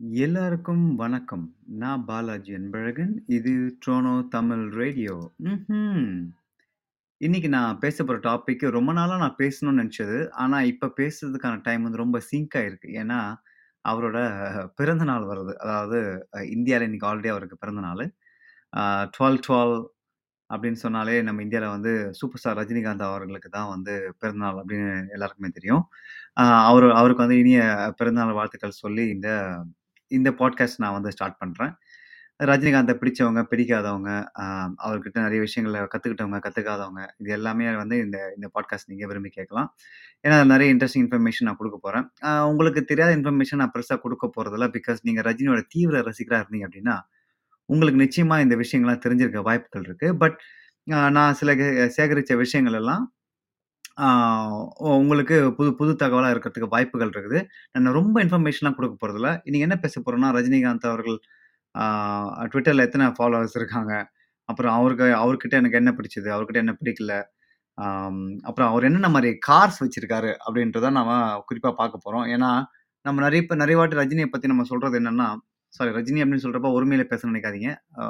எல்லாருக்கும் வணக்கம். நான் பாலாஜி அன்பழகன். இது ட்ரோனோ தமிழ் ரேடியோ. ம்ஹ்ம். இன்னைக்கு நான் பேச போற டாபிக் ரொம்ப நாளா நான் பேசணும்னு நினச்சது ஆனா, இப்ப பேசுறதுக்கான டைம் வந்து ரொம்ப சிங்க் ஆயிருக்கு. ஏன்னா, அவரோட பிறந்த நாள் வருது. அதாவது இந்தியாவில் இந்தியால இன்னைக்கு ஆல்ரெடி அவருக்கு பிறந்த நாளு. அ 12/12 அப்படின்னு சொன்னாலே நம்ம இந்தியால வந்து சூப்பர் ஸ்டார் ரஜினிகாந்த் அவர்களுக்கு தான் வந்து பிறந்தநாள் அப்படின்னு எல்லாருக்குமே தெரியும். அ அவரு அவருக்கு வந்து இனிய பிறந்தநாள் வாழ்த்துக்கள் சொல்லி இந்த இந்த பாட்காஸ்ட் நான் வந்து ஸ்டார்ட் பண்ணுறேன் ரஜினிகாந்தை பிடிச்சவங்க, பிடிக்காதவங்க, அவர்கிட்ட நிறைய விஷயங்கள கற்றுக்கிட்டவங்க கற்றுக்காதவங்க இது எல்லாமே வந்து இந்த இந்த பாட்காஸ்ட் நீங்கள் விரும்பி கேட்கலாம். ஏன்னா, நிறைய இன்ட்ரஸ்டிங் இன்ஃபர்மேஷன் நான் கொடுக்க போகிறேன் உங்களுக்கு தெரியாத இன்ஃபர்மேஷன் நான் பெருசாக கொடுக்க போகிறதில்ல பிகாஸ் நீங்கள் ரஜினியோட தீவிர ரசிகராக இருந்தீங்க அப்படின்னா, உங்களுக்கு நிச்சயமாக இந்த விஷயங்கள்லாம் தெரிஞ்சிருக்க வாய்ப்புகள் இருக்குது பட் நான் சில சேகரித்த விஷயங்கள் எல்லாம் ஆ உங்களுக்கு புது புது தகவலா இருக்கிறதுக்கு வாய்ப்புகள் இருக்குது. நான் ரொம்ப இன்ஃபர்மேஷன்லாம் குடுக்க போறதில்ல. இன்னைக்கு என்ன பேச போறோம்னா, ரஜினிகாந்த் அவர்கள் ஆ எத்தனை எத்தன ஃபாலோவர்ஸ் இருக்காங்க? அப்புறம் அவருக்கு அவர்கிட்ட எனக்கு என்ன பிடிச்சது? அவர்கிட்ட என்ன பிடிக்கல? ஆம் அப்புறம் அவர் என்னென்ன மாரி கார்ஸ் வச்சிருக்காரு? அப்படின்றத நாம குறிப்பா பார்க்க போறோம். ஏன்னா, நம்ம நெறைய இப்ப நெறைய வாட்டி ரஜினிய பத்தி நம்ம சொல்றது என்னன்னா சாரி ரஜினி அப்படின்னு சொல்றப்போ ஒருமையில பேச நினைக்காதீங்க. ஆ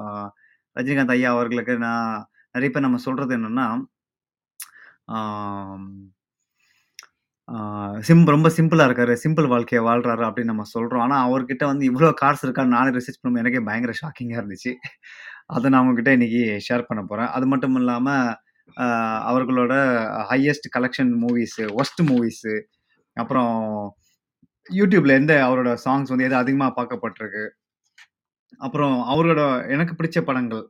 ரஜினிகாந்த் ஐயா அவர்களுக்கு நான் நெறைய பேர் நம்ம சொல்றது என்னன்னா, சிம் ரொம்ப சிம்பிளா இருக்காரு. சிம்பிள் வாழ்க்கைய வாழ்றாரு அப்படின்னு நம்ம சொல்றோம். ஆனா, அவர்கிட்ட வந்து இவ்ளோ கார்ஸ் இருக்கான்னு நானே ரிசர்ச் பண்ணும்போது எனக்கே பயங்கர ஷாக்கிங்கா இருந்துச்சு. அத நான் உங்ககிட்ட இன்னைக்கு ஷேர் பண்ண போறேன். அது மட்டும் இல்லாம, அ அவர்களோட highest collection movies, worst movies அப்புறம் YouTubeல எந்த அவரோட சாங்ஸ் வந்து எது அதிகமா பார்க்கப்பட்டிருக்கு. அப்புறம் அவரோட எனக்கு பிடிச்ச படங்கள்.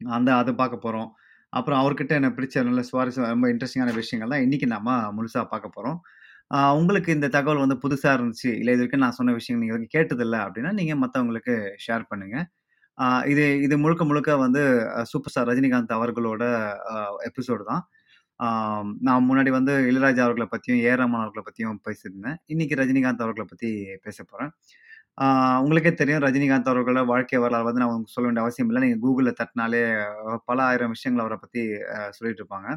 அந்த அத பார்க்க போறோம். அப்புறம் அவர்கிட்ட என்ன பிடிச்ச நல்ல சுவாரஸ்யம் ரொம்ப இன்ட்ரெஸ்டிங்கான விஷயங்கள் தான் இன்னைக்கு நம்ம முழுசாக பார்க்க போகிறோம் உங்களுக்கு இந்த தகவல் வந்து புதுசாக இருந்துச்சு, இல்லை இது வரைக்கும் நான் சொன்ன விஷயம் நீங்கள் இதுவரைக்கும் கேட்டதில்லை அப்படின்னா, நீங்கள் மற்றவங்களுக்கு ஷேர் பண்ணுங்கள் இது இது முழுக்க முழுக்க வந்து சூப்பர் ஸ்டார் ரஜினிகாந்த் அவர்களோட எபிசோடு தான். நான் முன்னாடி வந்து இளையராஜா அவர்களை பற்றியும் ஏ ஆர் அவர்களை பற்றியும் பேசியிருந்தேன். இன்னைக்கு ரஜினிகாந்த் அவர்களை பற்றி பேச போகிறேன் ஆ உங்களுக்கே தெரியும் ரஜினிகாந்த் அவர்களோட வாழ்க்கை வரலாறு வந்து நான் உங்களுக்கு சொல்ல வேண்டிய அவசியம் இல்ல. நீங்க Googleல தட்டினாலே பல ஆயிரம் விஷயங்கள் அவர பத்தி அ சொல்லிட்டு இருப்பாங்க.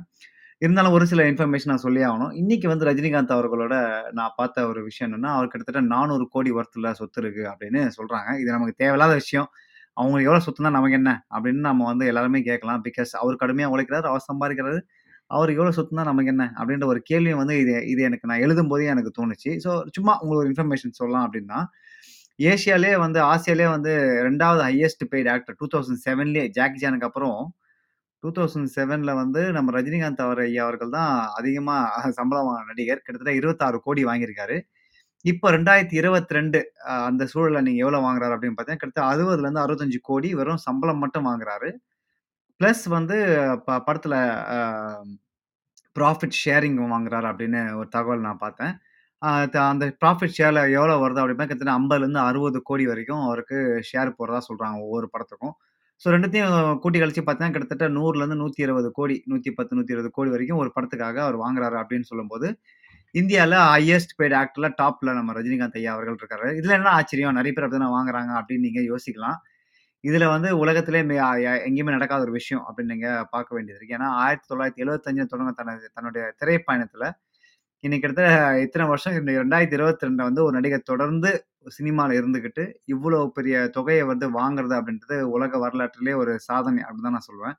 இருந்தாலும் ஒரு சில இன்ஃபர்மேஷன் நான் சொல்லியே ஆகணும். இன்னைக்கு வந்து ரஜினிகாந்த் அவர்களோட நான் பார்த்த ஒரு விஷயம் என்னன்னா, அவர் கிட்டத்தட்ட 400 கோடி வொர்த்ல சொத்து இருக்கு அப்படின்னு சொல்றாங்க. இது நமக்கு தேவையில்லாத விஷயம். அவங்களுக்கு எவ்வளோ சொத்துனா நமக்கு என்ன? அப்படின்னு நம்ம வந்து எல்லாருமே கேட்கலாம். பிகாஸ் அவர் கடுமையா உழைக்கிறாரு, அவர் சம்பாதிக்கிறாரு. அவருக்கு எவ்வளோ சொத்துனா நமக்கு என்ன? அப்படின்ற ஒரு கேள்வியும் வந்து இது இது எனக்கு நான் எழுதும்போதே எனக்கு தோணுச்சு. ஸோ சும்மா உங்களுக்கு ஒரு இன்ஃபர்மேஷன் சொல்லலாம் அப்படின்னா ஏஷியாலே வந்து ஆசியாலே வந்து ரெண்டாவது ஹையஸ்ட் பெய்ட் ஆக்டர் 2007லயே ஜாக்கி ஜானுக்கு அப்புறம் 2007ல வந்து நம்ம ரஜினிகாந்த் அவர் ஐயா அவர்கள் தான் அதிகமாக சம்பளம் நடிகர். கிட்டத்தட்ட 26 கோடி வாங்கியிருக்காரு. இப்போ ரெண்டாயிரத்தி இருபத்தி ரெண்டு அந்த சூழலில் நீங்கள் எவ்வளோ வாங்குறாரு அப்படின்னு பார்த்தீங்கன்னா, கிட்டத்தட்ட 60லருந்து 65 கோடி வெறும் சம்பளம் மட்டும் வாங்குறாரு. ப்ளஸ் வந்து ப படத்தில் ப்ராஃபிட் ஷேரிங் வாங்குறாரு அப்படின்னு ஒரு தகவல் நான் பார்த்தேன். அந்த ப்ராஃபிட் ஷேர்ல எவ்வளோ வருது அப்படின்னா, கிட்டத்தட்ட 50லருந்து 60 கோடி வரைக்கும் அவருக்கு ஷேர் போடுறதா சொல்கிறாங்க ஒவ்வொரு படத்துக்கும். ஸோ ரெண்டுத்தையும் கூட்டி கழிச்சு பார்த்தீங்கன்னா, கிட்டத்தட்ட 100லருந்து 120 கோடி, 110, 120 கோடி வரைக்கும் ஒரு படத்துக்காக அவர் வாங்குறாரு அப்படின்னு சொல்லும்போது, இந்தியாவில் ஹையஸ்ட் பெய்டு ஆக்டரில் டாப்பில் நம்ம ரஜினிகாந்த் ஐயா அவர்கள் இருக்காரு. இதில் என்ன ஆச்சரியம்? நிறைய பேர் அப்படி வாங்குறாங்க அப்படின்னு நீங்கள் யோசிக்கலாம். இதில் வந்து உலகத்திலே மெ எங்கேயுமே நடக்காத ஒரு விஷயம் அப்படின்னு நீங்கள் பார்க்க வேண்டியது இருக்கு. ஏன்னா 1975ல தொடங்குன தனது தன்னுடைய திரைப்பயணத்தில் இன்னைக்கு கிட்டத்தட்ட இத்தனை வருஷம் 2022ல வந்து ஒரு நடிகர் தொடர்ந்து சினிமாவில் இருந்துக்கிட்டு இவ்வளோ பெரிய தொகையை வந்து வாங்குறது அப்படின்றது உலக வரலாற்றிலே ஒரு சாதனை அப்படின்னு தான் நான் சொல்லுவேன்.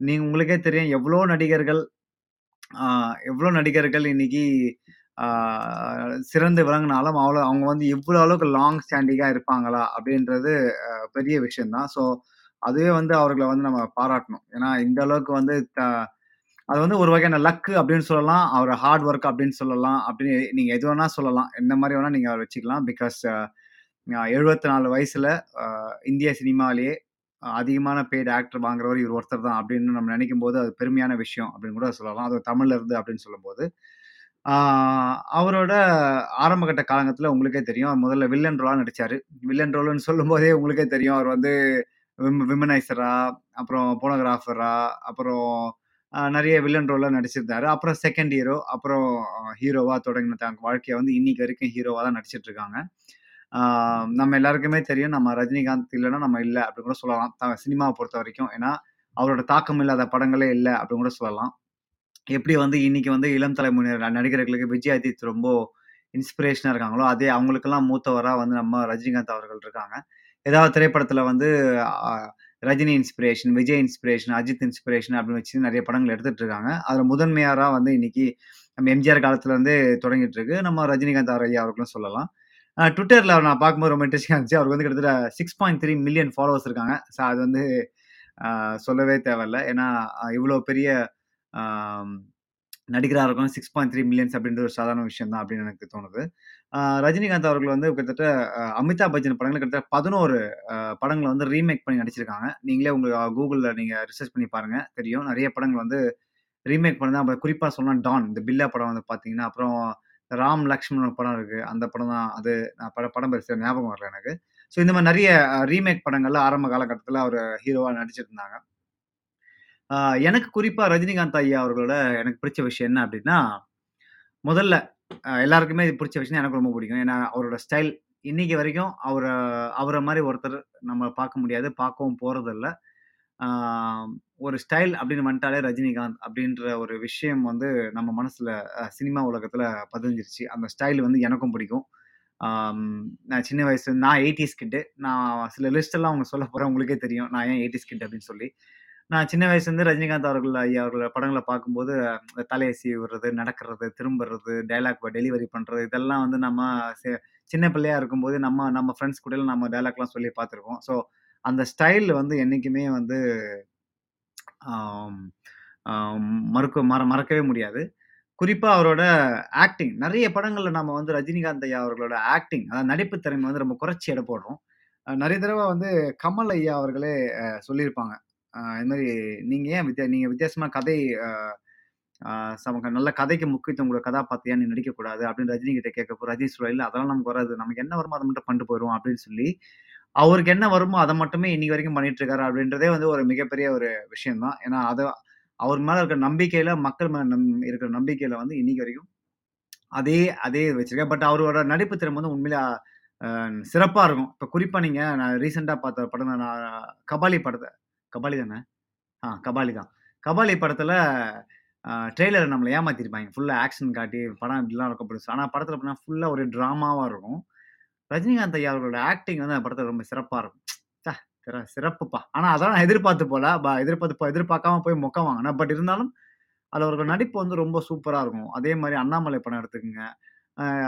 நீங்க உங்களுக்கே தெரியும் எவ்வளோ நடிகர்கள் எவ்வளோ நடிகர்கள் இன்னைக்கு சிறந்து விளங்குனாலும், அவ்வளோ அவங்க வந்து இவ்வளோ அளவுக்கு லாங் ஸ்டாண்டிங்காக இருப்பாங்களா? அப்படின்றது பெரிய விஷயம் தான். ஸோ அதுவே வந்து அவர்களை வந்து நம்ம பாராட்டணும். ஏன்னா இந்த அளவுக்கு வந்து த அது வந்து ஒரு வகையான லக் அப்படின்னு சொல்லலாம். அவர் ஹார்ட் ஒர்க் அப்படின்னு சொல்லலாம். அப்படின்னு நீங்க எது வேணா சொல்லலாம். எந்த மாதிரி வேணா நீங்க அவர் வச்சுக்கலாம். பிகாஸ் எழுபத்தி நாலு வயசுல இந்திய சினிமாலேயே அதிகமான பெய்டு ஆக்டர் வாங்குறவர் இவர் ஒருத்தர் தான் அப்படின்னு நம்ம நினைக்கும் போது அது பெருமையான விஷயம் அப்படின்னு கூட சொல்லலாம். அது தமிழ்ல இருந்து அப்படின்னு சொல்லும்போது. அவரோட ஆரம்பகட்ட காலங்கத்துல உங்களுக்கே தெரியும். அவர் முதல்ல வில்லன் ரோலாக நடித்தார் வில்லன் ரோல்ன்னு சொல்லும்போதே உங்களுக்கே தெரியும். அவர் வந்து விம் விமனைசரா, அப்புறம் போனோகிராஃபரா, அப்புறம் நிறைய வில்லன் ரோலாக நடிச்சிருந்தாரு. அப்புறம் செகண்ட் ஹீரோ, அப்புறம் ஹீரோவாக தொடங்கின தன் வாழ்க்கையை வந்து இன்னைக்கு வரைக்கும் ஹீரோவாக தான் நடிச்சிட்டு இருக்காங்க. நம்ம எல்லாருக்குமே தெரியும். நம்ம ரஜினிகாந்த் இல்லைன்னா நம்ம இல்லை அப்படின்னு கூட சொல்லலாம். சினிமாவை பொறுத்த வரைக்கும் ஏன்னா, அவரோட தாக்கம் இல்லாத படங்களே இல்லை அப்படின்னு கூட சொல்லலாம். எப்படி வந்து இன்னைக்கு வந்து இளம் தலைமுறை நடிகர்களுக்கு விஜய் ஆதித் ரொம்ப இன்ஸ்பிரேஷனாக இருக்காங்களோ, அதே அவங்களுக்கெல்லாம் மூத்தவராக வந்து நம்ம ரஜினிகாந்த் அவர்கள் இருக்காங்க. ஏதாவது திரைப்படத்தில் வந்து Rajini inspiration, Vijay inspiration, Ajith inspiration அப்படின்னு வச்சு நிறைய படங்கள் எடுத்துட்டு இருக்காங்க. அதில் முதன்மையாராக வந்து இன்னைக்கு நம்ம எம்ஜிஆர் காலத்துல இருந்து தொடங்கிட்டு இருக்கு. நம்ம ரஜினிகாந்த் ஆர் ஐயா அவர்களும் சொல்லலாம். ட்விட்டரில் நான் பார்க்கும்போது ரொம்ப இன்ட்ரெஸ்டிங்காக இருந்துச்சு. அவருக்கு வந்து கிட்டத்தட்ட 6.3 மில்லியன் ஃபாலோவர்ஸ் இருக்காங்க. ஸோ அது வந்து சொல்லவே தேவையில்ல. ஏன்னா இவ்வளோ பெரிய நடிகராக இருக்கும் சிக்ஸ் பாயிண்ட் த்ரீ மில்லியன்ஸ் அப்படின்ற ஒரு சாதாரண விஷயம் தான் அப்படின்னு எனக்கு தோணுது. ரஜினிகாந்த் அவர்கள் வந்து கிட்டத்தட்ட அமிதாப் பச்சன் படங்கள் கிட்டத்தட்ட பதினோரு படங்களை வந்து ரீமேக் பண்ணி நடிச்சிருக்காங்க. நீங்களே உங்களுக்கு கூகுளில் நீங்கள் ரிசர்ச் பண்ணி பாருங்கள் தெரியும். நிறைய படங்கள் வந்து ரீமேக் பண்ணி தான் குறிப்பாக சொல்லணும்னா டான் இந்த பில்லா படம் வந்து பார்த்தீங்கன்னா, அப்புறம் ராம் லக்ஷ்மண் படம் இருக்குது அந்த படம் தான் அது நான் பட படம் பேர் ஞாபகம் வரல எனக்கு. ஸோ இந்த மாதிரி நிறைய ரீமேக் படங்கள்ல ஆரம்ப காலகட்டத்தில் அவர் ஹீரோவாக நடிச்சிருந்தாங்க. எனக்கு குறிப்பா ரஜினிகாந்த் ஐயா அவர்களோட எனக்கு பிடிச்ச விஷயம் என்ன அப்டின்னா, முதல்ல அ எல்லாருக்குமே இது பிடிச்ச விஷயம் எனக்கு ரொம்ப பிடிக்கும். ஏன்னா அவரோட ஸ்டைல் இன்னைக்கு வரைக்கும் அவர அவர மாரி ஒருத்தர் நம்ம பார்க்க முடியாது. பார்க்கவும் போறதில்ல. ஆ ஒரு ஸ்டைல் அப்படின்னு வந்துட்டாலே ரஜினிகாந்த் அப்படின்ற ஒரு விஷயம் வந்து நம்ம மனசுல அ சினிமா உலகத்துல பதிஞ்சிருச்சு. அந்த ஸ்டைல் வந்து எனக்கும் பிடிக்கும். ஆம் நான் சின்ன வயசு நான் 80ஸ் கிட்டு. நான் சில லிஸ்ட் எல்லாம் அவங்க சொல்ல போறேன். உங்களுக்கே தெரியும். நான் ஏன் 80ஸ் கிட் அப்படின்னு சொல்லி. நான் சின்ன வயசுலேருந்து ரஜினிகாந்த் அவர்கள் ஐயா அவர்களோட படங்களை பார்க்கும்போது, இந்த தலைய விடுறது, நடக்கிறது, திரும்புறது, டைலாக் டெலிவரி பண்ணுறது இதெல்லாம் வந்து நம்ம சின்ன பிள்ளையா இருக்கும்போது நம்ம நம்ம ஃப்ரெண்ட்ஸ் கூட நம்ம டைலாக்லாம் சொல்லி பார்த்துருக்கோம். ஸோ அந்த ஸ்டைல் வந்து என்றைக்குமே வந்து மறுக்க மற மறக்கவே முடியாது. குறிப்பாக அவரோட ஆக்டிங் நிறைய படங்களில் நம்ம வந்து ரஜினிகாந்த் ஐயா அவர்களோட ஆக்டிங் அதாவது நடிப்பு திறமை வந்து ரொம்ப குறைச்சி எடை போடுறோம். நிறைய தடவை வந்து கமல் ஐயா அவர்களே சொல்லியிருப்பாங்க. இது மாதிரி நீங்கள் ஏன் வித்தியா நீங்கள் வித்தியாசமாக கதை நமக்கு நல்ல கதைக்கு முக்கியத்துவம் குடு கதாபாத்திரம் நீ நடிக்கக்கூடாது அப்படின்னு ரஜினி கிட்ட கேட்கப்போ ரஜினி சொல்ல இல்லை அதெல்லாம் நமக்கு வராது. நமக்கு என்ன வருமோ அதை மட்டும் பண்ணிட்டு போயிடும் அப்படின்னு சொல்லி, அவருக்கு என்ன வருமோ அதை மட்டுமே இன்னைக்கு வரைக்கும் பண்ணிட்டு இருக்காரு அப்படின்றதே வந்து ஒரு மிகப்பெரிய ஒரு விஷயம் தான். ஏன்னா அதை அவர் மேல இருக்கிற நம்பிக்கையில மக்கள் மேல நம் இருக்கிற நம்பிக்கையில வந்து இன்னைக்கு வரைக்கும் அதே அதே வச்சிருக்கேன் பட் அவரோட நடிப்பு திறமை வந்து உண்மையில சிறப்பாக சிறப்பா இருக்கும். இப்போ குறிப்பா நீங்க நான் ரீசென்ட்டா பார்த்த படம் தான் நான் கபாலி படத்தை கபாலி தானே? ஆ கபாலி தான். கபாலி படத்தில் ட்ரெய்லர் நம்மளை நம்மள ஃபுல்லாக ஆக்ஷன் காட்டி படம் இப்படிலாம் இருக்கும் அப்படின்னு. ஆனால் படத்தில் ஃபுல்லாக ஃபுல்லா ஒரு ட்ராமாவாக இருக்கும். ரஜினிகாந்த் ஐயா அவர்களோட ஆக்டிங் வந்து அந்த படத்தில் ரொம்ப சிறப்பாக இருக்கும். ச்ச! சிறப்புப்பா! ஆனால் அதெல்லாம் நான் எதிர்பார்த்து போல. ப எதிர்பார்த்து எதிர்பார்க்காம போய் மொக்க வாங்கினேன் பட் இருந்தாலும் அதில் அவரோட நடிப்பு வந்து ரொம்ப சூப்பராக இருக்கும். அதே மாதிரி அண்ணாமலை படம் எடுத்துக்கோங்க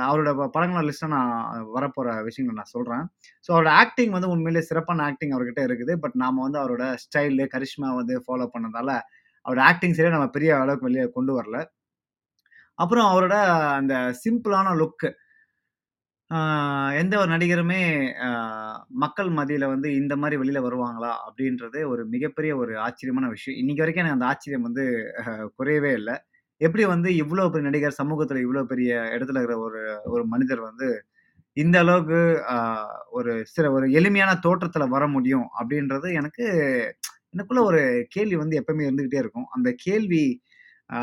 அவரோட ப படங்களோட லிஸ்ட்டை நான் வரப்போகிற விஷயங்களை நான் சொல்கிறேன் ஸோ அவரோட ஆக்டிங் வந்து உண்மையிலேயே சிறப்பான ஆக்டிங் அவர்கிட்ட இருக்குது. பட் நாம் வந்து அவரோட ஸ்டைலு, கரிஷ்மா வந்து ஃபாலோ பண்ணதால, அவரோட ஆக்டிங் சரியாக நம்ம பெரிய அளவுக்கு வெளியே கொண்டு வரல. அப்புறம் அவரோட அந்த சிம்பிளான லுக். எந்த ஒரு நடிகருமே மக்கள் மதியில் வந்து இந்த மாதிரி வெளியில் வருவாங்களா? அப்படின்றது ஒரு மிகப்பெரிய ஒரு ஆச்சரியமான விஷயம். இன்றைக்கி வரைக்கும் எனக்கு அந்த ஆச்சரியம் வந்து குறையவே இல்லை எப்படி வந்து இவ்வளோ பெரிய நடிகர், சமூகத்தில் இவ்வளோ பெரிய இடத்துல இருக்கிற ஒரு ஒரு மனிதர் வந்து இந்த அளவுக்கு ஒரு சில ஒரு எளிமையான தோற்றத்தில் வர முடியும் அப்படின்றது எனக்கு எனக்குள்ள ஒரு கேள்வி வந்து எப்பவுமே இருந்துகிட்டே இருக்கும். அந்த கேள்வி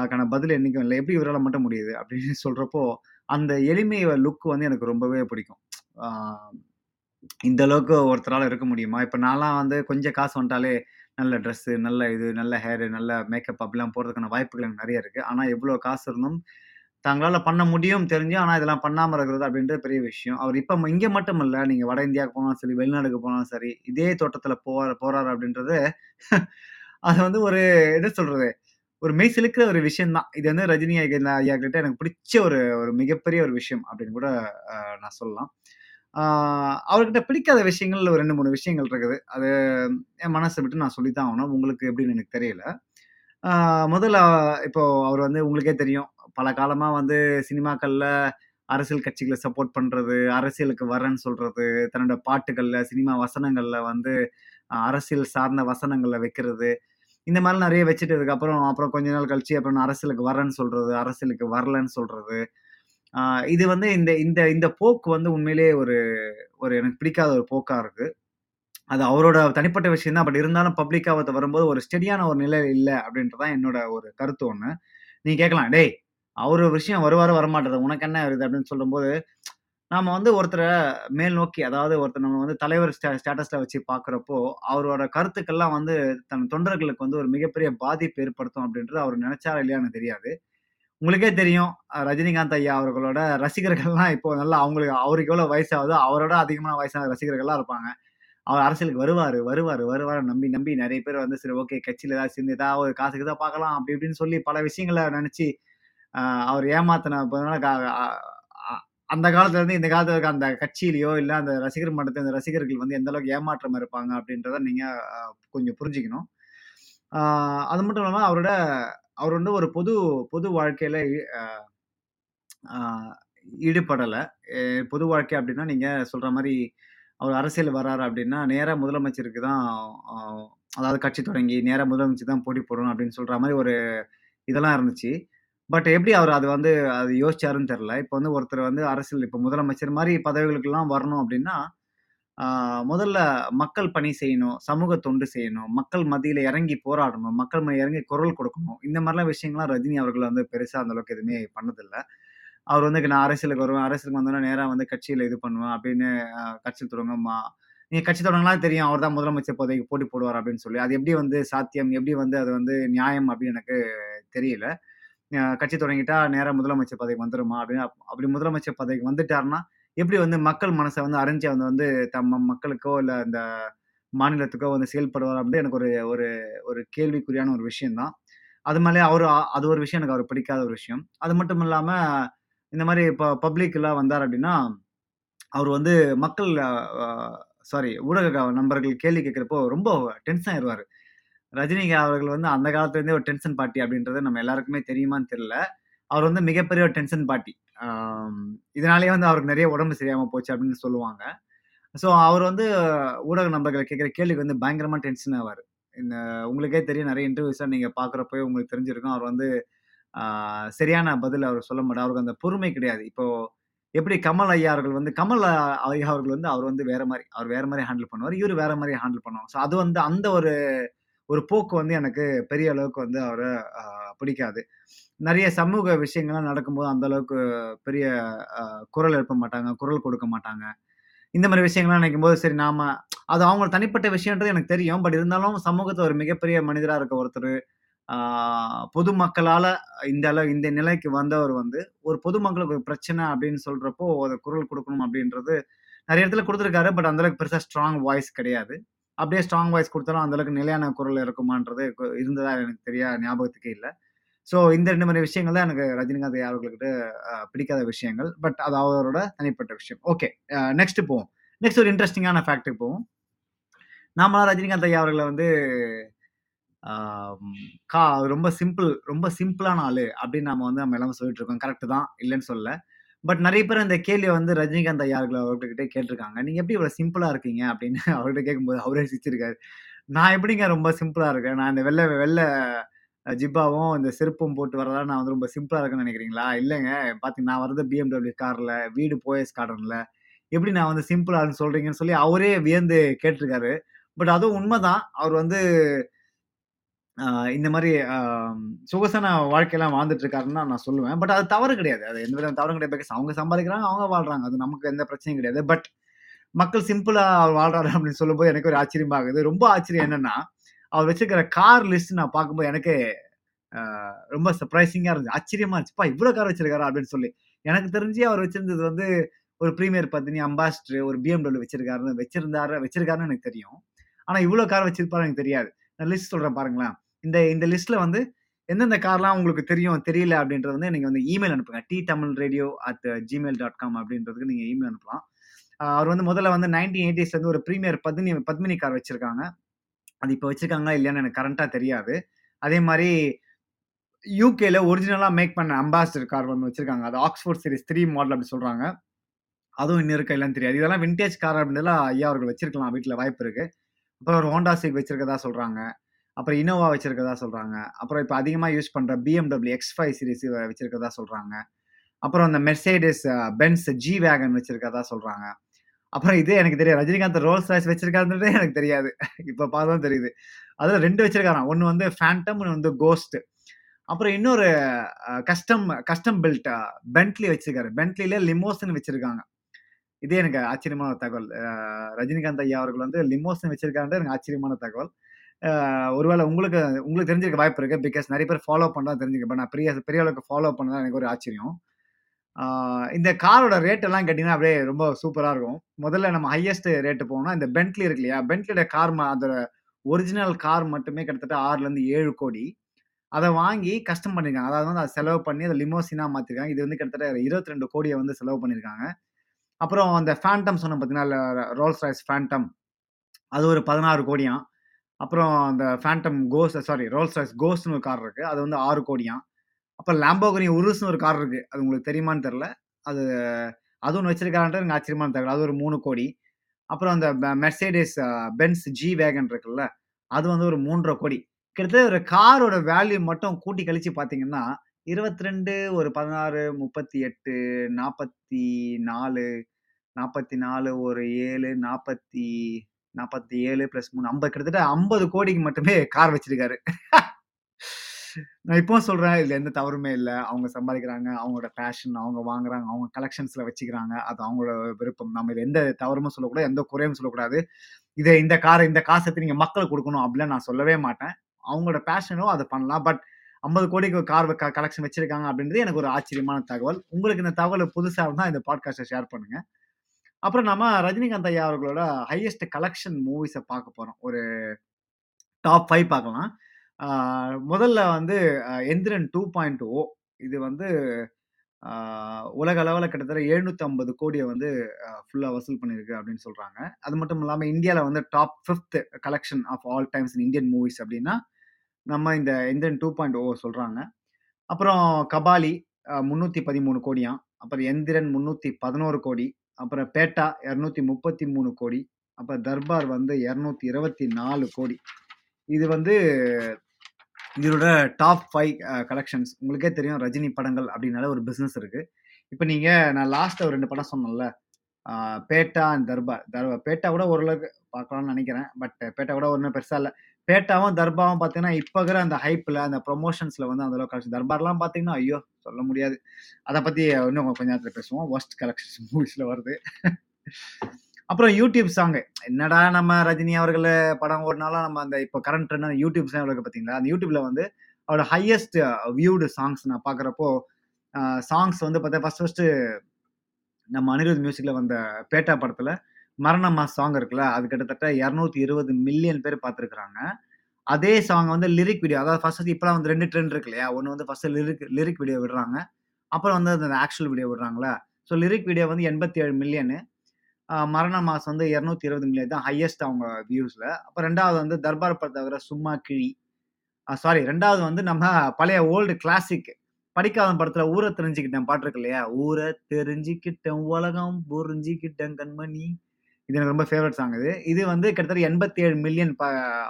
க்கான பதில் என்றைக்கும் இல்லை எப்படி இவரால் மட்டும் முடியுது? அப்படின்னு சொல்கிறப்போ அந்த எளிமை லுக் வந்து எனக்கு ரொம்பவே பிடிக்கும். இந்த அளவுக்கு ஒருத்தரால் இருக்க முடியுமா? இப்போ நான்லாம் வந்து கொஞ்சம் காசு வந்துட்டாலே, நல்ல ட்ரெஸ்ஸு, நல்ல இது, நல்ல ஹேரு, நல்ல மேக்கப் அப்படிலாம் போடுறதுக்கான வாய்ப்புகள் எனக்கு நிறைய இருக்குது ஆனால் எவ்வளோ காசு இருந்தும், தங்களால் பண்ண முடியும் தெரிஞ்சும், ஆனால் இதெல்லாம் பண்ணாமல் இருக்கிறது அப்படின்றது பெரிய விஷயம். அவர் இப்போ இங்கே மட்டும் இல்லை நீங்கள் வட இந்தியாவுக்கு போனாலும் சரி, வெளிநாடுக்கு போனாலும் சரி, இதே தோட்டத்தில் போவாரு போகிறார் அப்படின்றது, அது வந்து ஒரு என்ன சொல்கிறது ஒரு மெய் சிலுக்கிற ஒரு விஷயம் தான். இது வந்து ரஜினி ஐயா ஐயா கிட்ட எனக்கு பிடிச்ச ஒரு ஒரு மிகப்பெரிய ஒரு விஷயம் அப்படின்னு கூட நான் சொல்லலாம். அவர்கிட்ட பிடிக்காத விஷயங்கள் ஒரு 2, 3 விஷயங்கள் இருக்குது. அது என் மனசை விட்டு நான் சொல்லித்தான் ஆகணும். உங்களுக்கு எப்படின்னு எனக்கு தெரியல. முதல்ல இப்போ அவர் வந்து உங்களுக்கே தெரியும். பல காலமாக வந்து சினிமாக்களில் அரசியல் கட்சிகளை சப்போர்ட் பண்ணுறது அரசியலுக்கு வரேன்னு சொல்கிறது தன்னோட பாட்டுகளில் சினிமா வசனங்களில் வந்து அரசியல் சார்ந்த வசனங்களில் வைக்கிறது. இந்த மாதிரி நிறைய வச்சுட்டு அதுக்கப்புறம் அப்புறம் கொஞ்ச நாள் கழிச்சு அப்புறம் அரசியலுக்கு வரேன்னு சொல்கிறது அரசியலுக்கு வரலன்னு சொல்கிறது ஆ இது வந்து இந்த இந்த இந்த போக்கு வந்து உண்மையிலேயே ஒரு ஒரு எனக்கு பிடிக்காத ஒரு போக்கா இருக்கு. அது அவரோட தனிப்பட்ட விஷயம் தான். பட் இருந்தாலும் பப்ளிக்கா ஒருத்தர் வரும்போது ஒரு ஸ்டெடியான ஒரு நிலையில இல்ல அப்படின்றது தான் என்னோட ஒரு கருத்து ஒண்ணு. நீங்க கேட்கலாம், "டேய்! அவரு விஷயம் வருவாரு, வரமாட்டாரா? உனக்கு என்ன வருது?" அப்படின்னு சொல்லும்போது, நாம வந்து ஒருத்தர மேல் நோக்கி அதாவது ஒருத்தர் நம்ம வந்து தலைவர் ஸ்டே ஸ்டேட்டஸ்ல வச்சு பார்க்குறப்போ அவரோட கருத்துக்கள்லாம் வந்து தன் தொண்டர்களுக்கு வந்து ஒரு மிகப்பெரிய பாதிப்பு ஏற்படுத்தும் அப்படின்றது அவர் நினைச்சாரா இல்லையான்னு தெரியாது. உங்களுக்கே தெரியும் ரஜினிகாந்த் ஐயா அவர்களோட ரசிகர்கள்லாம் இப்போ நல்லா அவங்களுக்கு அவருக்கு எவ்வளோ வயசாகுதோ, அவரோட அதிகமான வயசான ரசிகர்கள்லாம் இருப்பாங்க. அவர் அரசியலுக்கு வருவார் வருவார் வருவார் நம்பி, நம்பி நிறைய பேர் வந்து சரி ஓகே கட்சியில் ஏதாவது சேர்ந்து ஏதாவது ஒரு காசுக்கு தான் பார்க்கலாம் அப்படி இப்படின்னு சொல்லி பல விஷயங்களை நினச்சி அவர் ஏமாத்துன அந்த காலத்துல இருந்து இந்த காலத்துல இருக்க அந்த கட்சியிலையோ இல்லை அந்த ரசிகர் மன்றத்துல அந்த ரசிகர்கள் வந்து எந்த அளவுக்கு ஏமாற்றம் இருப்பாங்க அப்படின்றத நீங்க கொஞ்சம் புரிஞ்சுக்கணும். அது மட்டும் இல்லாமல் அவரோட அவர் வந்து ஒரு பொது பொது வாழ்க்கையில ஈடுபடலை பொது வாழ்க்கை அப்படின்னா நீங்க சொல்ற மாதிரி அவர் அரசியல் வர்றாரு அப்படின்னா நேராக முதலமைச்சருக்கு தான் அதாவது கட்சி தொடங்கி நேராக முதலமைச்சர் தான் போட்டி போடணும் அப்படின்னு சொல்ற மாதிரி ஒரு இதெல்லாம் இருந்துச்சு. பட் எப்படி அவர் அது வந்து அது யோசிச்சாருன்னு தெரில இப்போ வந்து ஒருத்தர் வந்து அரசியல் இப்போ முதலமைச்சர் மாதிரி பதவிகளுக்கெல்லாம் வரணும் அப்படின்னா முதல்ல மக்கள் பணி செய்யணும், சமூக தொண்டு செய்யணும், மக்கள் மத்தியில இறங்கி போராடணும், மக்கள் ம இறங்கி குரல் கொடுக்கணும். இந்த மாரிலாம் விஷயங்கள்லாம் ரஜினி அவர்கள் வந்து பெருசா அந்த அளவுக்கு எதுவுமே பண்ணதில்ல. அவர் வந்து நான் அரசியலுக்கு வருவேன். அரசியலுக்கு வந்தோனே நேரா வந்து கட்சியில இது பண்ணுவேன் அப்படின்னு அ கட்சி தொடங்க மா நீங்க கட்சி தொடங்குனா தெரியும். அவர் தான் முதலமைச்சர் பதவிக்கு போட்டி போடுவார் அப்படின்னு சொல்லி. அது எப்படி வந்து சாத்தியம்? எப்படி வந்து அது வந்து நியாயம் அப்படின்னு எனக்கு தெரியல. அ கட்சி தொடங்கிட்டா நேரா முதலமைச்சர் பதவிக்கு வந்துருமா? அப்படின்னு அப் அப்படி முதலமைச்சர் பதவிக்கு வந்துட்டாருன்னா, எப்படி வந்து மக்கள் மனசை வந்து அறிஞ்சு வந்து வந்து தம் மக்களுக்கோ, இல்லை இந்த மாநிலத்துக்கோ வந்து செயல்படுவார் அப்படின்னு எனக்கு ஒரு ஒரு ஒரு கேள்விக்குறியான ஒரு விஷயம்தான் அது மேலே அவர் அது ஒரு விஷயம் எனக்கு அவர் பிடிக்காத ஒரு விஷயம். அது மட்டும் இல்லாமல் இந்த மாதிரி இப்போ பப்ளிக்லாம் வந்தார் அப்படின்னா அவர் வந்து மக்கள் சாரி ஊடக நண்பர்கள் கேள்வி கேட்குறப்போ ரொம்ப டென்ஷன் ஆயிடுவார் ரஜினி அவர்கள் வந்து அந்த காலத்துலேருந்தே ஒரு டென்ஷன் பார்ட்டி அப்படின்றது நம்ம எல்லாருக்குமே தெரியுமான்னு தெரியல. அவர் வந்து மிகப்பெரிய ஒரு டென்ஷன் பார்ட்டி. இதனாலேயே வந்து அவருக்கு நிறைய உடம்பு சரியாமல் போச்சு அப்படின்னு சொல்லுவாங்க. ஸோ அவர் வந்து ஊடக நம்பர்கள் கேட்குற கேள்விக்கு வந்து பயங்கரமாக டென்ஷன் ஆவார் இந்த உங்களுக்கே தெரியும் நிறைய இன்டர்வியூஸ்லாம் நீங்கள் பார்க்குறப்போ உங்களுக்கு தெரிஞ்சிருக்கும். அவர் வந்து சரியான பதில் அவர் சொல்ல மாட்டார். அவருக்கு அந்த பொறுமை கிடையாது. இப்போது எப்படி கமல் ஐயா அவர்கள் வந்து கமல் ஐயா அவர்கள் வந்து அவர் வந்து வேற மாதிரி அவர் வேற மாதிரி ஹேண்டில் பண்ணுவார் இவர் வேற மாதிரி ஹேண்டில் பண்ணுவாங்க. ஸோ அது வந்து அந்த ஒரு ஒரு போக்கு வந்து எனக்கு பெரிய அளவுக்கு வந்து அவரை பிடிக்காது. நிறைய சமூக விஷயங்கள்லாம் நடக்கும்போது அந்த அளவுக்கு பெரிய குரல் எழுப்ப மாட்டாங்க. குரல் கொடுக்க மாட்டாங்க. இந்த மாதிரி விஷயங்கள்லாம் நினைக்கும் போது சரி நாம அது அவங்க தனிப்பட்ட விஷயம்ன்றது எனக்கு தெரியும். பட் இருந்தாலும் சமூகத்துல ஒரு மிகப்பெரிய மனிதரா இருக்க ஒருத்தர் ஆ பொதுமக்களால இந்த அளவு இந்த நிலைக்கு வந்தவர் வந்து, ஒரு பொதுமக்களுக்கு ஒரு பிரச்சனை அப்படின்னு சொல்றப்போ, அதை குரல் கொடுக்கணும் அப்படின்றது நிறைய இடத்துல கொடுத்துருக்காரு பட் அந்த அளவுக்கு பெருசா ஸ்ட்ராங் வாய்ஸ் கிடையாது. அப்படியே ஸ்ட்ராங் வாய்ஸ் கொடுத்தாலும் அந்த அளவுக்கு நிலையான குரல் இருக்குமான்றது இருந்ததா எனக்கு தெரியா ஞாபகத்துக்கே இல்லை ஸோ இந்த ரெண்டு மாதிரி விஷயங்கள் தான் எனக்கு ரஜினிகாந்த் ஐயா அவர்கள்கிட்ட பிடிக்காத விஷயங்கள். பட் அது அவரோட தனிப்பட்ட விஷயம். ஓகே. நெக்ஸ்ட் போவோம். நெக்ஸ்ட் ஒரு இன்ட்ரெஸ்டிங்கான ஃபேக்ட்டுக்கு போவோம். நாமலாம் ரஜினிகாந்த் ஐயா அவர்களை வந்து கா ரொம்ப சிம்பிள் ரொம்ப சிம்பிளான ஆள் அப்படின்னு நம்ம வந்து நம்ம எல்லாமே சொல்லிட்டு இருக்கோம். கரெக்ட் தான். இல்லைன்னு சொல்லல. பட் நிறைய பேர் இந்த கேள்வியை வந்து ரஜினிகாந்த் ஐயா அவர்கள் அவர்கிட்ட கேட்டிருக்காங்க நீங்கள் எப்படி இவ்வளோ சிம்பிளாக இருக்கீங்க?" அப்படின்னு அவர்கிட்ட கேட்கும்போது அவரே சிரிச்சிருக்காரு. "நான் எப்படிங்க ரொம்ப சிம்பிளாக இருக்கேன்? நான் இந்த வெள்ளை வெள்ளை ஜிப்பாவும், இந்த செருப்பும் போட்டு வரதா நான் வந்து ரொம்ப சிம்பிளாக இருக்குன்னு நினைக்கிறீங்களா இல்லைங்க பாத்தீங்க நான் வரது பிஎம்டபிள்யூ காரில் வீடு போயஸ் கார்டனில் எப்படி நான் வந்து சிம்பிளாக சொல்கிறீங்கன்னு சொல்லி அவரே வியந்து கேட்டிருக்காரு பட் அதுவும் உண்மைதான் அவர் வந்து இந்த மாதிரி சுகசன வாழ்க்கையெல்லாம் வாழ்ந்துட்டு இருக்காருன்னு நான் சொல்லுவேன். பட் அது தவறு கிடையாது. அது எந்த விதம் தவறும் கிடையாது. பிகாஸ் அவங்க சம்பாதிக்கிறாங்க, அவங்க வாழ்றாங்க. அது நமக்கு எந்த பிரச்சனையும் கிடையாது. பட் மக்கள் சிம்பிளா வாழ்றாரு அப்படின்னு சொல்லும்போது எனக்கு ஒரு ஆச்சரியமாகுது ரொம்ப ஆச்சரியம் என்னன்னா, அவர் வச்சிருக்கிற கார் லிஸ்ட் நான் பார்க்கும்போது எனக்கு ரொம்ப சர்ப்ரைசிங்காக இருந்துச்சு. ஆச்சரியமா இருந்துச்சுப்பா இவ்வளோ கார் வச்சிருக்காரு அப்படின்னு சொல்லி. எனக்கு தெரிஞ்சு அவர் வச்சிருந்தது வந்து ஒரு ப்ரீமியர் பத்தினி, அம்பாஸ்டர் ஒரு பிஎம்டபிள்யூ வச்சிருக்காருன்னு வச்சிருந்தாரு வச்சிருக்காருன்னு எனக்கு தெரியும். ஆனால் இவ்வளோ கார் வச்சிருப்பாரு எனக்கு தெரியாது. நான் லிஸ்ட் சொல்கிறேன் பாருங்களேன். இந்த இந்த லிஸ்ட்டில் வந்து எந்தெந்த கார்லாம் உங்களுக்கு தெரியும், தெரியல அப்படின்றது வந்து நீங்கள் வந்து இமெயில் அனுப்புங்க. T Tamil radio at Gmail dot com அப்படின்றதுக்கு நீங்கள் இமெயில் அனுப்பலாம். அவர் வந்து முதல்ல வந்து நைன்டீன் எயிட்டிஸ்லேருந்து ஒரு ப்ரீமியர் பத்மினி பத்மினி கார் வச்சிருக்காங்க. அது இப்போ வச்சுருக்காங்களா இல்லையான்னு எனக்கு கரண்ட்டாக தெரியாது. அதே மாதிரி யூகேல ஒரிஜினலாக மேக் பண்ண அம்பாசிடர் கார் ஒன்று வச்சுருக்காங்க. அது ஆக்ஸ்போர்ட் சீரிஸ் த்ரீ மாடல் அப்படி சொல்கிறாங்க அதுவும் இன்னும் இருக்கா இல்லைன்னு தெரியாது. இதெல்லாம் வின்டேஜ் கார் அப்படின்றதெல்லாம் ஐயா அவர்கள் வச்சிருக்கலாம். வீட்டில் வாய்ப்பு இருக்கு. அப்புறம் ஒரு ஹோண்டா சிவிக் வச்சிருக்கதா சொல்கிறாங்க அப்புறம் இனோவா வச்சிருக்கதா சொல்கிறாங்க அப்புறம் இப்போ அதிகமாக யூஸ் பண்ணுற பிஎம்டபிள்யூ எக்ஸ் ஃபைவ் சீரிஸ் வச்சிருக்கதா சொல்கிறாங்க அப்புறம் அந்த மெர்சைடிஸ் பென்ஸ் ஜி வேகன் வச்சிருக்கதா சொல்கிறாங்க அப்புறம் இதே எனக்கு தெரியாது. ரஜினிகாந்த் ரோல்ஸ் ராய்ஸ் வச்சிருக்காருன்றதே எனக்கு தெரியாது. இப்போ பார்த்தா தான் தெரியுது. அதில் ரெண்டு வச்சிருக்காராம். ஒன்று வந்து ஃபேண்டம், ஒன்று வந்து கோஸ்ட். அப்புறம் இன்னொரு கஸ்டம் கஸ்டம் பில்ட் பென்ட்லி வச்சிருக்காரு. பென்ட்லில லிமோசன் வச்சிருக்காங்க. இதே எனக்கு ஆச்சரியமான தகவல். ரஜினிகாந்த் ஐயா அவர்கள் வந்து லிமோசன் வச்சிருக்காருன்றது எனக்கு ஆச்சரியமான தகவல். ஒருவேளை உங்களுக்கு உங்களுக்கு தெரிஞ்சிருக்க வாய்ப்பு இருக்குது பிகாஸ் நிறைய பேர் ஃபாலோ பண்ணால் தெரிஞ்சுக்க நான் பெரிய பெரிய அளவுக்கு ஃபாலோ பண்ணதான் எனக்கு ஒரு ஆச்சரியம் இந்த காரோட ரேட் எல்லாம் கேட்டிங்கன்னா அப்படியே ரொம்ப சூப்பராக இருக்கும். முதல்ல நம்ம ஹையஸ்ட் ரேட்டு போனோம்னா இந்த பென்ட்லி இருக்கு இல்லையா? பென்ட்லியோட கார் அதோட ஒரிஜினல் கார் மட்டுமே கிட்டத்தட்ட ஆறுலேருந்து ஏழு கோடி. அதை வாங்கி கஷ்டம் பண்ணியிருக்காங்க அதாவது வந்து அதை செலவு பண்ணி அதை லிமோசினா மாற்றிருக்காங்க இது வந்து கிட்டத்தட்ட இருபத்தி ரெண்டு கோடியை வந்து செலவு பண்ணியிருக்காங்க அப்புறம் அந்த ஃபேண்டம் சொன்ன பார்த்தீங்கன்னா ரோல்ஸ் ராய்ஸ் ஃபேண்டம் அது ஒரு பதினாறு கோடியாம். அப்புறம் அந்த ஃபேண்டம் கோஸ் சாரி ரோல்ஸ் ராய்ஸ் கோஸ்ட்னு ஒரு கார் இருக்குது அது வந்து ஆறு கோடியாம். அப்புறம் லாம்போகனி உருஸ்னு ஒரு கார் இருக்கு. அது உங்களுக்கு தெரியுமான்னு தெரில அது அது ஒன்று வச்சிருக்காருன்றது எனக்கு ஆச்சரியமான தகவல் அது ஒரு மூணு கோடி. அப்புறம் அந்த மெர்சேடிஸ் பென்ஸ் ஜி வேகன் இருக்குல்ல அது வந்து ஒரு மூன்றரை கோடி. கிட்டத்தட்ட ஒரு காரோட வேல்யூ மட்டும் கூட்டி கழிச்சு பார்த்தீங்கன்னா இருபத்தி ரெண்டு ஒரு பதினாறு முப்பத்தி எட்டு நாற்பத்தி நாலு நாற்பத்தி நாலு ஒரு ஏழு நாற்பத்தி நாற்பத்தி ஏழு ப்ளஸ் மூணு ஐம்பது கிட்டத்தட்ட ஐம்பது கோடிக்கு மட்டுமே கார் வச்சிருக்காரு. நான் இப்போ சொல்றேன் இதுல எந்த தவறுமே இல்லை அவங்க சம்பாதிக்கிறாங்க. அவங்களோட பேஷன் அவங்க வாங்குறாங்க. அவங்க கலெக்ஷன்ஸ்ல வச்சுக்கிறாங்க. அது அவங்களோட விருப்பம். நம்ம இதுல எந்த தவறுமே சொல்லக்கூடாது. எந்த குறையும் சொல்லக்கூடாது. இதை இந்த காரை இந்த காசத்தை நீங்க மக்களுக்கு கொடுக்கணும் அப்படிலாம் நான் சொல்லவே மாட்டேன். அவங்களோட பேஷனோ அதை பண்ணலாம். பட் 50 கோடிக்கு கார் க கலெக்ஷன் வச்சிருக்காங்க அப்படின்றது எனக்கு ஒரு ஆச்சரியமான தகவல். உங்களுக்கு இந்த தகவல் புதுசா இருந்தால் இந்த பாட்காஸ்ட்ட ஷேர் பண்ணுங்க. அப்புறம் நம்ம ரஜினிகாந்த் ஐயா அவர்களோட ஹையஸ்ட் கலெக்ஷன் மூவிஸை பார்க்க போறோம். ஒரு டாப் ஃபைவ் பார்க்கலாம். ஆ முதல்ல வந்து அ எந்திரன் 2.0 இது வந்து ஆ உலக அளவுல கிட்டத்தட்ட எழுநூற்றம்பது கோடியை வந்து அ ஃபுல்லா வசூல் பண்ணியிருக்கு அப்படின்னு சொல்றாங்க. அது மட்டும் இல்லாம இந்தியால வந்து top fifth collection of all times in Indian movies அப்படின்னா, நம்ம இந்த எந்திரன் 2.0 சொல்றாங்க. அப்புறம் கபாலி அ 313 கோடியாம். அப்புறம் எந்திரன் 311 கோடி. அப்புறம் பேட்டா 233 கோடி. அப்புறம் தர்பார் வந்து 224 கோடி. இது வந்து இதோட டாப் ஃபைவ் கலெக்ஷன்ஸ். உங்களுக்கே தெரியும் ரஜினி படங்கள் அப்படின்னால ஒரு பிஸ்னஸ் இருக்கு. இப்போ நீங்க நான் லாஸ்ட் ஒரு 2 படம் சொன்னேன்ல. பேட்டா அண்ட் தர்பார். தர்பா பேட்டா கூட ஓரளவுக்கு பார்க்கலாம்னு நினைக்கிறேன் பட் பேட்டா கூட ஒன்றும் பெருசா இல்லை பேட்டாவும், தர்பாவும் பார்த்தீங்கன்னா, இப்போ இருக்கிற அந்த ஹைப்பில் அந்த ப்ரொமோஷன்ஸில் வந்து அந்த அளவுக்கு கலெக்ஷன் தர்பார்லாம் பார்த்தீங்கன்னா, ஐயோ! சொல்ல முடியாது. அதை பற்றி இன்னும் கொஞ்சம் நேரத்தில் பேசுவோம். ஒஸ்ட் கலெக்ஷன்ஸ் மூவிஸில் வருது. அப்புறம் யூடியூப் சாங். என்னடா நம்ம ரஜினி அவர்கள் படம் ஓடினாலும் நம்ம அந்த இப்போ கரண்ட் ட்ரெண்ட் யூடியூப் சாங் இருக்கு பார்த்தீங்களா? அந்த யூடியூப்ல வந்து அவரோட ஹையஸ்ட் வியூடு சாங்ஸ் நான் பார்க்குறப்போ, சாங்ஸ் வந்து பார்த்தா ஃபர்ஸ்ட் ஃபஸ்ட்டு நம்ம அனிருத் மியூசிக்கில் வந்த பேட்டா படத்தில் மரணமா சாங் இருக்குல்ல, அது கிட்டத்தட்ட 220 மில்லியன் பேர் பார்த்துருக்குறாங்க அதே சாங் வந்து லிரிக் வீடியோ அதாவது ஃபர்ஸ்ட் இப்போலாம் வந்து ரெண்டு ட்ரெண்ட் இருக்கு இல்லையா? ஒன்று வந்து ஃபர்ஸ்ட் லிரிக் லிரிக் வீடியோ விடுறாங்க. அப்புறம் வந்து அந்த ஆக்சுவல் வீடியோ விடுறாங்களா ஸோ லிரிக் வீடியோ வந்து 87 மில்லியனு. மரண மாஸ் வந்து 220 மில்லியன் தான் ஹையஸ்ட் அவங்க வியூஸ்ல. அப்போ ரெண்டாவது வந்து தர்பார் படத்த தவிர சும்மா கிழி. சாரி ரெண்டாவது வந்து நம்ம பழைய ஓல்டு கிளாசிக் படிக்காத படத்துல ஊரை தெரிஞ்சுக்கிட்டேன் பாட்டு இருக்கு இல்லையா? ஊரை தெரிஞ்சுக்கிட்டேன் உலகம் புரிஞ்சுக்கிட்டேன் கண்மணி. இது எனக்கு ரொம்ப ஃபேவரட் சாங் இது. இது வந்து கிட்டத்தட்ட 87 மில்லியன் ப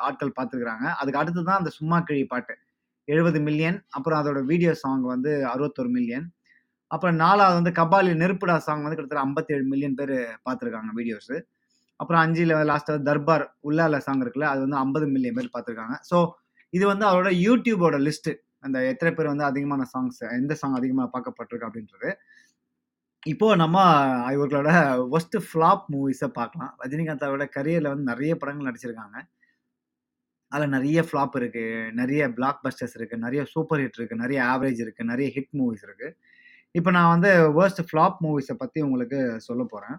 ஆட்கள் பார்த்துருக்குறாங்க அதுக்கு அடுத்து தான் அந்த சும்மா கிழி பாட்டு. 70 மில்லியன். அப்புறம் அதோட வீடியோ சாங் வந்து 61 மில்லியன். அப்புறம் நாலாவது வந்து கபாலி நெருப்புடா சாங் வந்து கிட்டத்தட்ட 57 மில்லியன் பேர் பார்த்துருக்காங்க வீடியோஸு அப்புறம் அஞ்சில் லாஸ்ட்டாக தர்பார் உள்ளால சாங் இருக்குல்ல, அது வந்து 50 மில்லியன் பேர் பார்த்துருக்காங்க ஸோ இது வந்து அவரோட யூடியூபோட லிஸ்ட்டு அந்த எத்தனை பேர் வந்து அதிகமான சாங்ஸ் எந்த சாங் அதிகமாக பார்க்கப்பட்டிருக்கு அப்படின்றது. இப்போ நம்ம இவர்களோட ஒஸ்ட் ஃப்ளாப் மூவிஸை பார்க்கலாம். ரஜினிகாந்த் கரியரில் வந்து நிறைய படங்கள் நடிச்சிருக்காங்க. அதில் நிறைய ஃப்ளாப் இருக்குது நிறைய பிளாக் பஸ்டர்ஸ் இருக்குது நிறைய சூப்பர் ஹிட் இருக்குது நிறைய ஆவரேஜ் இருக்குது நிறைய ஹிட் மூவிஸ் இருக்குது இப்போ நான் வந்து வேர்ஸ்ட் ஃப்ளாப் மூவிஸை பற்றி உங்களுக்கு சொல்லப் போகிறேன்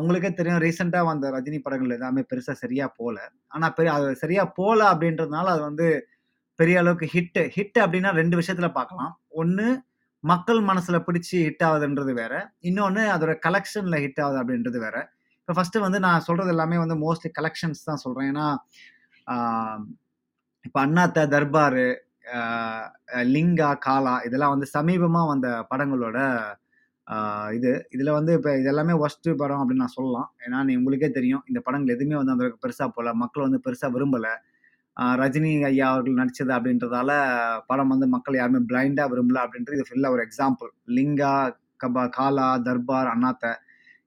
உங்களுக்கே தெரியும் ரீசெண்டாக வந்த ரஜினி படங்கள் எல்லாமே பெருசாக சரியாக போகல ஆனால் பெரிய அது சரியாக போகல அப்படின்றதுனால அது வந்து பெரிய அளவுக்கு ஹிட்டு ஹிட் அப்படின்னா ரெண்டு விஷயத்தில் பார்க்கலாம். ஒன்று மக்கள் மனசில் பிடிச்சி ஹிட் ஆகுதுன்றது வேற. இன்னொன்று அதோட கலெக்ஷனில் ஹிட் ஆகுது அப்படின்றது வேற. இப்போ ஃபஸ்ட்டு வந்து நான் சொல்கிறது எல்லாமே வந்து மோஸ்ட்லி கலெக்ஷன்ஸ் தான் சொல்கிறேன் ஏன்னா, இப்போ அண்ணாத்த, தர்பாரு, லிங்கா, காலா இதெல்லாம் வந்து சமீபமாக வந்த படங்களோட இது. இதில் வந்து இப்போ இதெல்லாமே ஒஸ்ட்டு படம் அப்படின்னு நான் சொல்லலாம். ஏன்னா, நீ உங்களுக்கே தெரியும். இந்த படங்கள் எதுவுமே வந்து அந்த அளவுக்கு போகல மக்கள் வந்து பெருசாக விரும்பலை ரஜினி ஐயா அவர்கள் நடித்தது அப்படின்றதால படம் வந்து மக்கள் யாருமே பிளைண்டாக விரும்பல அப்படின்றது இது ஃபுல்லாக ஒரு எக்ஸாம்பிள். லிங்கா, கபா காலா, தர்பார், அண்ணாத்த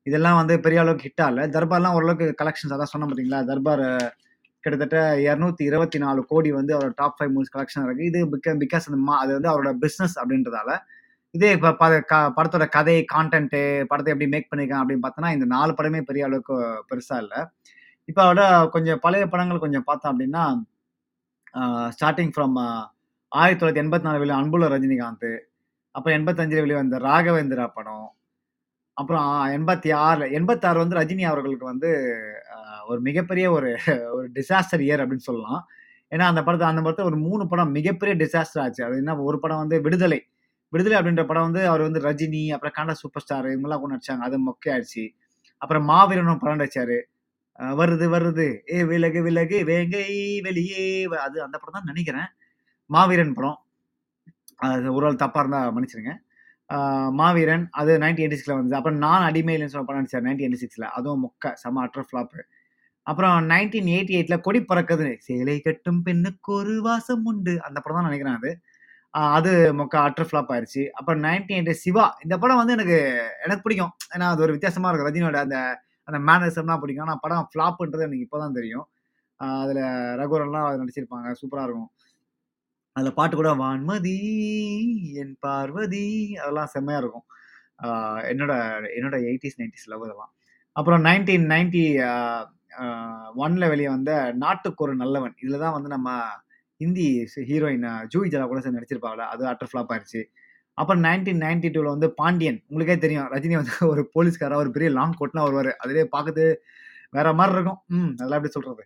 இதெல்லாம் வந்து பெரிய அளவுக்கு ஹிட் ஆகல. தர்பார்லாம் ஓரளவுக்கு கலெக்ஷன்ஸ் அதான் சொன்ன பார்த்தீங்களா? தர்பார் கிட்டத்தட்ட 224 கோடி வந்து அவரோட டாப் ஃபைவ் மூவிஸ் கலெக்ஷன் இருக்கு. இது பிகாஸ் அந்த மா அது வந்து அவரோட பிஸ்னஸ் அப்படின்றதால. இதே இப்போ ப க படத்தோட கதை, கான்டென்ட் படத்தை எப்படி மேக் பண்ணியிருக்காங்க அப்படின்னு பார்த்தோன்னா இந்த நாலு படமே பெரிய அளவுக்கு பெருசா இல்லை இப்போ அவரோட கொஞ்சம் பழைய படங்கள் கொஞ்சம் பார்த்தோம் அப்படின்னா, ஸ்டார்டிங் ஃப்ரம் ஆயிரத்தி தொள்ளாயிரத்தி எண்பத்தி நாலு வெளியே அன்புள்ள ரஜினிகாந்த். அப்புறம் 85ல வெளிவந்த ராகவேந்திரா படம். அப்புறம் 86ல 86 வந்து ரஜினி அவர்களுக்கு வந்து ஒரு மிகப்பெரிய ஒரு ஒரு டிசாஸ்டர் இயர் அப்படின்னு சொல்லலாம். ஏன்னா அந்த படத்தை அந்த படத்தை ஒரு மூணு படம் மிகப்பெரிய டிசாஸ்டர் ஆச்சு. அது என்ன ஒரு படம் வந்து விடுதலை. விடுதலை அப்படின்ற படம் வந்து அவர் வந்து ரஜினி, அப்புறம் கண்ட சூப்பர் ஸ்டார் இவங்கெல்லாம் கொண்டு நடிச்சாங்க. அது மொக்கையாயிடுச்சு. அப்புறம் மாவீரனும் படம் நடிச்சாரு. வருது வருது ஏ விலகு விலகு வேங்கை வெளியே வ அது அந்த படம் தான் நினைக்கிறேன் மாவீரன் படம். அது ஒரு ஆள் தப்பாக இருந்தால் மன்னிச்சிருங்க மாவீரன் அது 1986ல வந்தது. அப்புறம் நான் அடிமையிலன்னு சொல்ல படம் நடிச்சார் நைன்டி எயிட்டி சிக்ஸில் அதுவும் மொக்க. செம அட்டர் ஃப்ளாப்பு அப்புறம் 1988ல கொடி பறக்குது. சேலை கட்டும் பெண்ணுக்கு ஒரு வாசம் உண்டு. அந்த படம் தான் நினைக்கிறேன் அது. அ அது மொக்க அட்டர் ஃப்ளாப் ஆயிருச்சு. அப்புறம் 1980 சிவா. இந்த படம் வந்து எனக்கு எனக்கு பிடிக்கும். ஏன்னா அது ஒரு வித்தியாசமா இருக்கும். ரஜினியோட அந்த அந்த மேனரிசம்லாம் பிடிக்கும். ஆனா படம் ஃப்ளாப்ன்றது எனக்கு இப்ப தான் தெரியும். அ அதுல ரகுவரன்லாம் நடிச்சிருப்பாங்க. சூப்பரா இருக்கும். அதுல பாட்டு கூட வான்மதி என் பார்வதி அதெல்லாம் செம்மையா இருக்கும். ஆ என்னோட என்னோட 80ஸ், 90ஸ் லவ் அதெல்லாம். அப்புறம் 1990 அ ஒன்ல வெளியே வந்த நாட்டுக்கு ஒரு நல்லவன். இதுல தான் வந்து நம்ம ஹிந்தி ஹீரோயின் ஜூஹி ஜலா கூட சேர்ந்து நடிச்சிருப்பாங்கள அது அட்டர் ஃபிளாப் ஆயிடுச்சு அப்புறம் 1992ல வந்து பாண்டியன். உங்களுக்கே தெரியும். ரஜினி வந்து ஒரு போலீஸ்காராக ஒரு பெரிய லாங் கோட்லாம் வருவார் அதிலே பார்க்கறது வேற மாதிரி இருக்கும். ம். அதெல்லாம் எப்படி சொல்கிறது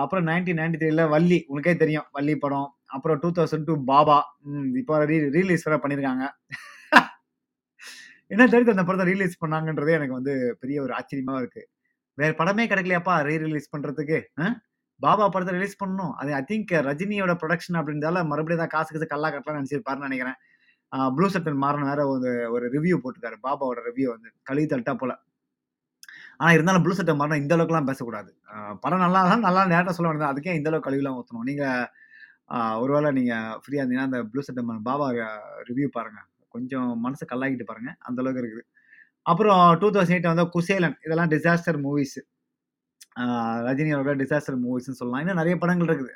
அப்புறம் நைன்டீன் நைன்டி த்ரீல வள்ளி. உங்களுக்கே தெரியும். வள்ளி படம். அப்புறம் 2002 பாபா. ம். இப்போ ரீ ரீலீஸ் வேற பண்ணியிருக்காங்க. என்ன தெரியுது அந்த படத்தை ரீலீஸ் பண்ணாங்கன்றதே எனக்கு வந்து பெரிய ஒரு ஆச்சரியமாக இருக்குது வேற படமே கிடைக்கலையாப்பா ரீ ரிலீஸ் பண்றதுக்கு? பாபா படத்தை ரிலீஸ் பண்ணணும். அது ஐ திங்க் ரஜினியோட ப்ரொடக்ஷன் அப்படின்றதால மறுபடியும் தான் காசு காசு கல்லா கட்டலாம் நினைச்சிருப்பாருன்னு நினைக்கிறேன் ப்ளூ சட்டன் மாறன் வேற ஒரு ஒரு ரிவ்யூ போட்டிருக்காரு. பாபாவோட ரிவ்யூ வந்து. கழுவி தட்டா போல. ஆனா இருந்தாலும் ப்ளூ சட்டன் மாறன் இந்த அளவுக்குலாம் பேசக்கூடாது. படம் நல்லா தான் நல்லா நேரத்தை சொல்ல வேண்டியது தான். இந்த அளவுக்கு கழுவிலாம் ஊற்றணும் நீங்க ஒருவேளை ஒரு நீங்க ஃப்ரீயா இருந்தீங்கன்னா, அந்த ப்ளூ சட்டன் மாறன் பாபா ரிவ்யூ பாருங்க. கொஞ்சம் மனசு கல்லாக்கிட்டு பாருங்க. அந்த அளவுக்கு இருக்குது. அப்புறம் டூ தௌசண்ட் எயிட் வந்து குசேலன். இதெல்லாம் டிசாஸ்டர் மூவிஸ். ரஜினியோட ரஜினி டிசாஸ்டர் மூவிஸ்ன்னு சொல்லலாம். இன்னும் நிறைய படங்கள் இருக்குது.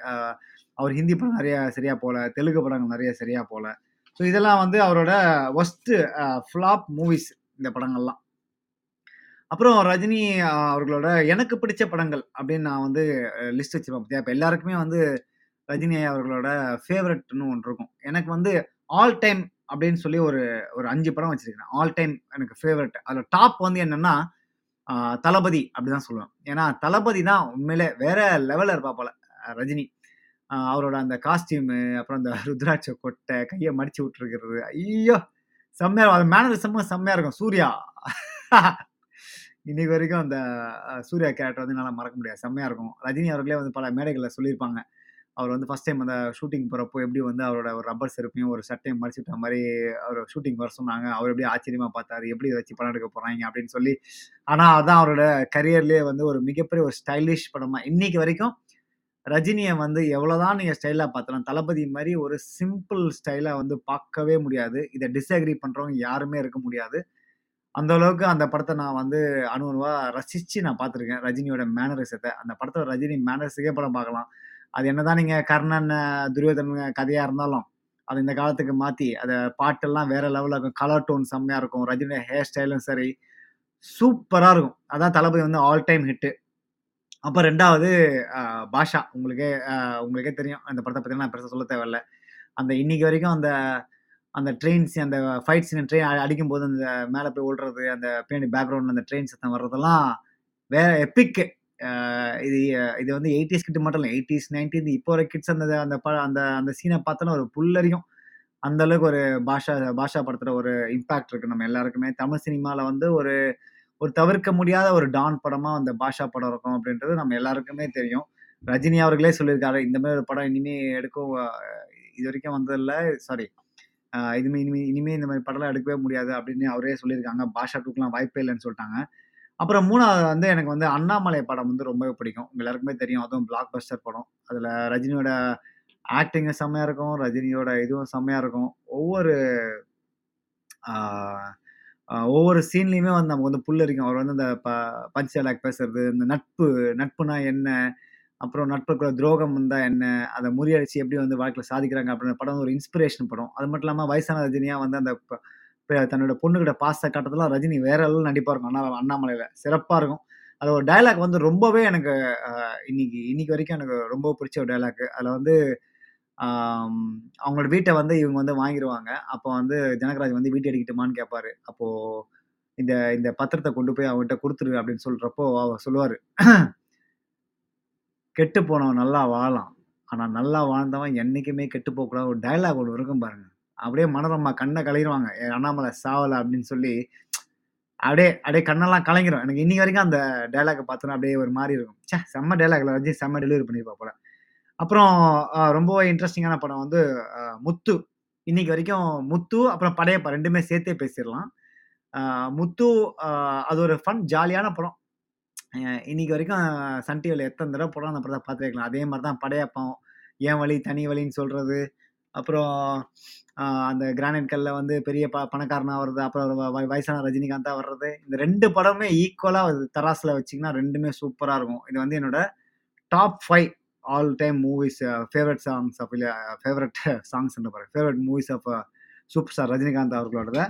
அவர் ஹிந்தி படம் நிறைய சரியா போல. தெலுங்கு படங்கள் நிறைய சரியா போல. ஸோ இதெல்லாம் வந்து அவரோட ஒஸ்ட்டு ஃப்ளாப் மூவிஸ் இந்த படங்கள்லாம். அப்புறம் ரஜினி அவர்களோட எனக்கு பிடிச்ச படங்கள் அப்படின்னு நான் வந்து லிஸ்ட் வச்சிருப்பேன் பார்த்தியா இப்போ எல்லாருக்குமே வந்து ரஜினி அவர்களோட ஃபேவரட்னு ஒன்று இருக்கும். எனக்கு வந்து ஆல் டைம் அப்படின்னு சொல்லி ஒரு ஒரு அஞ்சு படம் வச்சிருக்கேன். ஆல் டைம் எனக்கு ஃபேவரட் அதில் டாப் வந்து என்னன்னா, தளபதி அப்படிதான் சொல்லுவேன். ஏன்னா தளபதி தான் உண்மையிலே வேற லெவலில் இருப்பாப்புல அ ரஜினி. அவரோட அந்த காஸ்டியூமு, அப்புறம் அந்த ருத்ராட்ச கொட்டை கையை மடிச்சு விட்டுருக்கிறது. ஐயோ! செம்மையா அது மேனரிசமும் செம்மையா இருக்கும். சூர்யா. இன்னைக்கு வரைக்கும் அந்த சூர்யா கேரக்டர் வந்து என்னால் மறக்க முடியாது. செம்மையா இருக்கும். ரஜினி அவர்களே வந்து பல மேடைகளில் சொல்லியிருப்பாங்க. அவர் வந்து ஃபர்ஸ்ட் டைம் அந்த ஷூட்டிங் போகிறப்போ எப்படி வந்து அவரோட ஒரு ரப்பர் செருப்பையும், ஒரு சட்டையும் மறைச்சிட்ட மாதிரி அவர் ஷூட்டிங் வர சொன்னாங்க. அவர் எப்படி ஆச்சரியமாக பார்த்தாரு. எப்படி இதை வச்சு படம் எடுக்க போகிறாங்க அப்படின்னு சொல்லி. ஆனால் அதுதான் அவரோட கரியர்லேயே வந்து ஒரு மிகப்பெரிய ஒரு ஸ்டைலிஷ் படமாக இன்னைக்கு வரைக்கும் ரஜினியை வந்து எவ்வளோதான் நீங்கள் ஸ்டைலாக பார்த்தலாம் தளபதி மாதிரி ஒரு சிம்பிள் ஸ்டைலாக வந்து பார்க்கவே முடியாது. இதை டிஸ்அக்ரி பண்ணுறவங்க யாருமே இருக்க முடியாது. அந்த அளவுக்கு அந்த படத்தை நான் வந்து அணு ரசித்து நான் பார்த்துருக்கேன். ரஜினியோட மேனரிசத்தை அந்த படத்தில் ரஜினி மேனரிஸுக்கே படம் பார்க்கலாம். அது என்னதான் நீங்க கர்ணன், துரியோதனன் கதையா இருந்தாலும், அது இந்த காலத்துக்கு மாத்தி, அத பாட்டெல்லாம் வேற லெவலில் இருக்கும். கலர் டோன் செம்மையா இருக்கும். ரஜினி ஹேர் ஸ்டைலும் சரி, சூப்பரா இருக்கும். அதான் தளபதி வந்து ஆல் டைம் ஹிட்டு. அப்போ ரெண்டாவது பாஷா. உங்களுக்கே உங்களுக்கே தெரியும். அந்த படத்தை பற்றி நான் பெருசாக சொல்ல தேவையில்ல. அந்த இன்னைக்கு வரைக்கும் அந்த அந்த ட்ரெயின்ஸ் அந்த ஃபைட் சீன் ட்ரெயின் அடிக்கும் அடிக்கும்போது அந்த மேலே போய் ஓடுறது அந்த பின்னாடி பேக்ரவுண்ட் அந்த ட்ரெயின் சத்தம் வர்றதெல்லாம் வேற எப்பிக்கு இது இது வந்து 80ஸ் கிட் மட்டும் இல்லை எயிட்டிஸ் நைன்டீன் இப்போ வர கிட்ஸ் அந்த அந்த ப அந்த அந்த சீனை பார்த்தாலும் ஒரு புல்லறியும் அந்த அளவுக்கு ஒரு பாஷா பாஷா படத்துல ஒரு இம்பாக்ட் இருக்கு நம்ம எல்லாருக்குமே. தமிழ் சினிமாவில் வந்து ஒரு ஒரு தவிர்க்க முடியாத ஒரு டான் படமாக அந்த பாஷா படம் இருக்கும் அப்படின்றது நம்ம எல்லாருக்குமே தெரியும். ரஜினி அவர்களே சொல்லியிருக்காரு. இந்த மாதிரி ஒரு படம் இனிமே எடுக்கும் இது வரைக்கும் வந்ததில்ல. சாரி இதுமே இனிமே இனிமே இந்த மாதிரி படம்லாம் எடுக்கவே முடியாது அப்படின்னு அவரே சொல்லியிருக்காங்க. பாஷா டூக்கெலாம் வாய்ப்பே இல்லைன்னு சொல்லிட்டாங்க அப்புறம் மூணாவது வந்து எனக்கு வந்து அண்ணாமலை படம் வந்து ரொம்பவே பிடிக்கும். உங்க எல்லாருக்குமே தெரியும். அதுவும் பிளாக் பஸ்டர் படம். அதுல ரஜினியோட ஆக்டிங்கும் செம்மையா இருக்கும். ரஜினியோட இதுவும் செம்மையா இருக்கும். ஒவ்வொரு ஒவ்வொரு சீன்லையுமே வந்து நமக்கு வந்து புல்லரிக்கும். அவர் வந்து அந்த ப பஞ்ச் டயலாக் பேசுறது, இந்த நட்பு நட்புனா என்ன? அப்புறம் நட்புக்குள்ள துரோகம் வந்தா என்ன? அதை முறியடிச்சு எப்படி வந்து வாழ்க்கையில் சாதிக்கிறாங்க அப்படின்ற படம் ஒரு இன்ஸ்பிரேஷன் படம். அது மட்டும் இல்லாமல் வயசான ரஜினியா வந்து அந்த தன்னோட பொண்ணுகிட்ட பாசத்தை காட்டுறதுலாம் ரஜினி வேற லெவல்ல நடிப்பா இருக்கும். அண்ணா அண்ணாமலையில. சிறப்பா இருக்கும். அது ஒரு டயலாக் வந்து ரொம்பவே எனக்கு இன்னைக்கு இன்னைக்கு வரைக்கும் எனக்கு ரொம்ப பிடிச்ச ஒரு டயலாக். அதில் வந்து அவங்களோட வீட்டை வந்து இவங்க வந்து வாங்கிடுவாங்க அப்போ வந்து ஜனகராஜ் வந்து வீட்டு அடிக்கட்டுமான்னு கேட்பாரு. அப்போ இந்த இந்த பத்திரத்தை கொண்டு போய் அவன்கிட்ட கொடுத்துரு அப்படின்னு சொல்றப்போ, அவர் சொல்லுவாரு. "கெட்டு போனவன் நல்லா வாழலாம். ஆனால் நல்லா வாழ்ந்தவன் என்னைக்குமே கெட்டு போகக்கூடாது." ஒரு டயலாக் ஒன்று இருக்கும் பாருங்க. அப்படியே மனோரமா கண்ணை கலையிடுவாங்க "என் அண்ணாமலை சாவலை அப்படின்னு சொல்லி அப்படியே அப்படியே கண்ணெல்லாம் கலங்கிரும். எனக்கு இன்னைக்கு வரைக்கும் அந்த டயலாக்க பார்த்தோன்னா அப்படியே ஒரு மாதிரி இருக்கும். ச்சே! செம்ம டயலாக்ல வச்சு செம்ம டெலிவரி பண்ணியிருப்பா போல. அப்புறம் ரொம்ப ரொம்பவே படம் வந்து முத்து. இன்னைக்கு வரைக்கும் முத்து, அப்புறம் படையப்பா ரெண்டுமே சேர்த்தே பேசிடலாம் முத்து அது ஒரு ஃபன் ஜாலியான படம். இன்னைக்கு வரைக்கும் சன் டிவியில் எத்தனை தடவை படம் அந்த படத்தை பார்த்துருக்கலாம் அதே மாதிரி தான் படையப்பம் என் வழி தனி வழின்னு சொல்கிறது அப்புறம் அந்த கிரானைட் கல்ல வந்து பெரிய ப பணக்காரனா வர்றது. அப்புறம் வ வயசான ரஜினிகாந்தா வர்றது. இந்த ரெண்டு படமுமே ஈக்குவலா தராசுல வச்சீங்கன்னா 2மே சூப்பரா இருக்கும். இது வந்து என்னோட top five all time movies favourite songs of இல்ல ஃபேவரட் சாங்ஸ் பாருங்க. Favourite movies of super star Rajinikanth அவர்களோடது.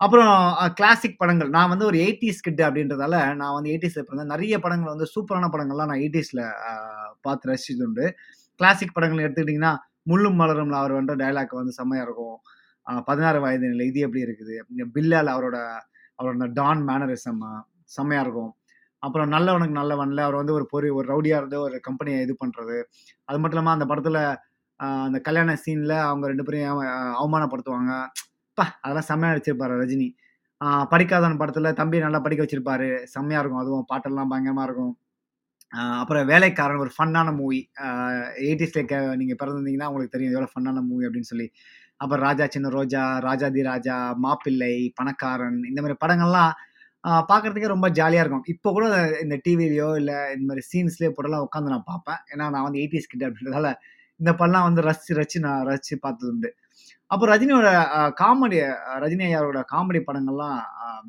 அப்புறம் கிளாசிக் படங்கள். நான் வந்து ஒரு எயிட்டிஸ் கிட்டு அப்படின்றதால, நான் வந்து 80ஸ்ல பிறந்தேன். நிறைய படங்கள் வந்து சூப்பரான படங்கள்லாம் நான் எயிட்டிஸில் பார்த்து ரசிச்சது உண்டு. கிளாசிக் படங்கள் எடுத்துக்கிட்டிங்கன்னா முள்ளும் மலரும்ல அவர் பண்ற டைலாக் வந்து செம்மையா இருக்கும். பதினாறு வயது நிலை இது எப்படி இருக்குது? பில்லால் அவரோட அவரோட டான் மேனரிசம் செம்மையா இருக்கும். அப்புறம் நல்லவனுக்கு நல்லவன்ல அவர் வந்து ஒரு பொறி ஒரு ரவுடியா இருந்து ஒரு கம்பெனியை இது பண்றது. அது மட்டும் இல்லாம அந்த படத்துல அந்த கல்யாண சீன்ல அவங்க ரெண்டு பேரையும் அவமானப்படுத்துவாங்க. ப்பா! அதெல்லாம் செம்மையா நடிச்சிருப்பாரு ரஜினி. படிக்காதவன் படத்துல தம்பி நல்லா படிக்க வச்சிருப்பாரு. செம்மையா இருக்கும். அதுவும் பாட்டெல்லாம் பயங்கரமா இருக்கும். அப்புறம் வேலைக்காரன் ஒரு ஃபன்னான மூவி. அ 80ஸ்ல நீங்க பிறந்திருந்தீங்கன்னா உங்களுக்கு தெரியும் எவ்வளோ ஃபன்னான மூவி அப்படின்னு சொல்லி. அப்புறம் ராஜா சின்ன ரோஜா, ராஜாதி ராஜா, மாப்பிள்ளை, பணக்காரன் இந்த மாதிரி படங்கள்லாம் பார்க்குறதுக்கே ரொம்ப ஜாலியாக இருக்கும். இப்போ கூட இந்த டிவிலையோ இல்லை இந்த மாதிரி சீன்ஸ்லேயோ போட்டெல்லாம் உட்காந்து நான் பார்ப்பேன். ஏன்னா நான் வந்து 80ஸ் கிட் அப்படின்றதால இந்த படம்லாம் வந்து ரசிச்சு ரசிச்சு நான் ரசிச்சு பார்த்தது உண்டு. அப்போ ரஜினியோட காமெடி ரஜினி ஐயாரோட காமெடி படங்கள்லாம்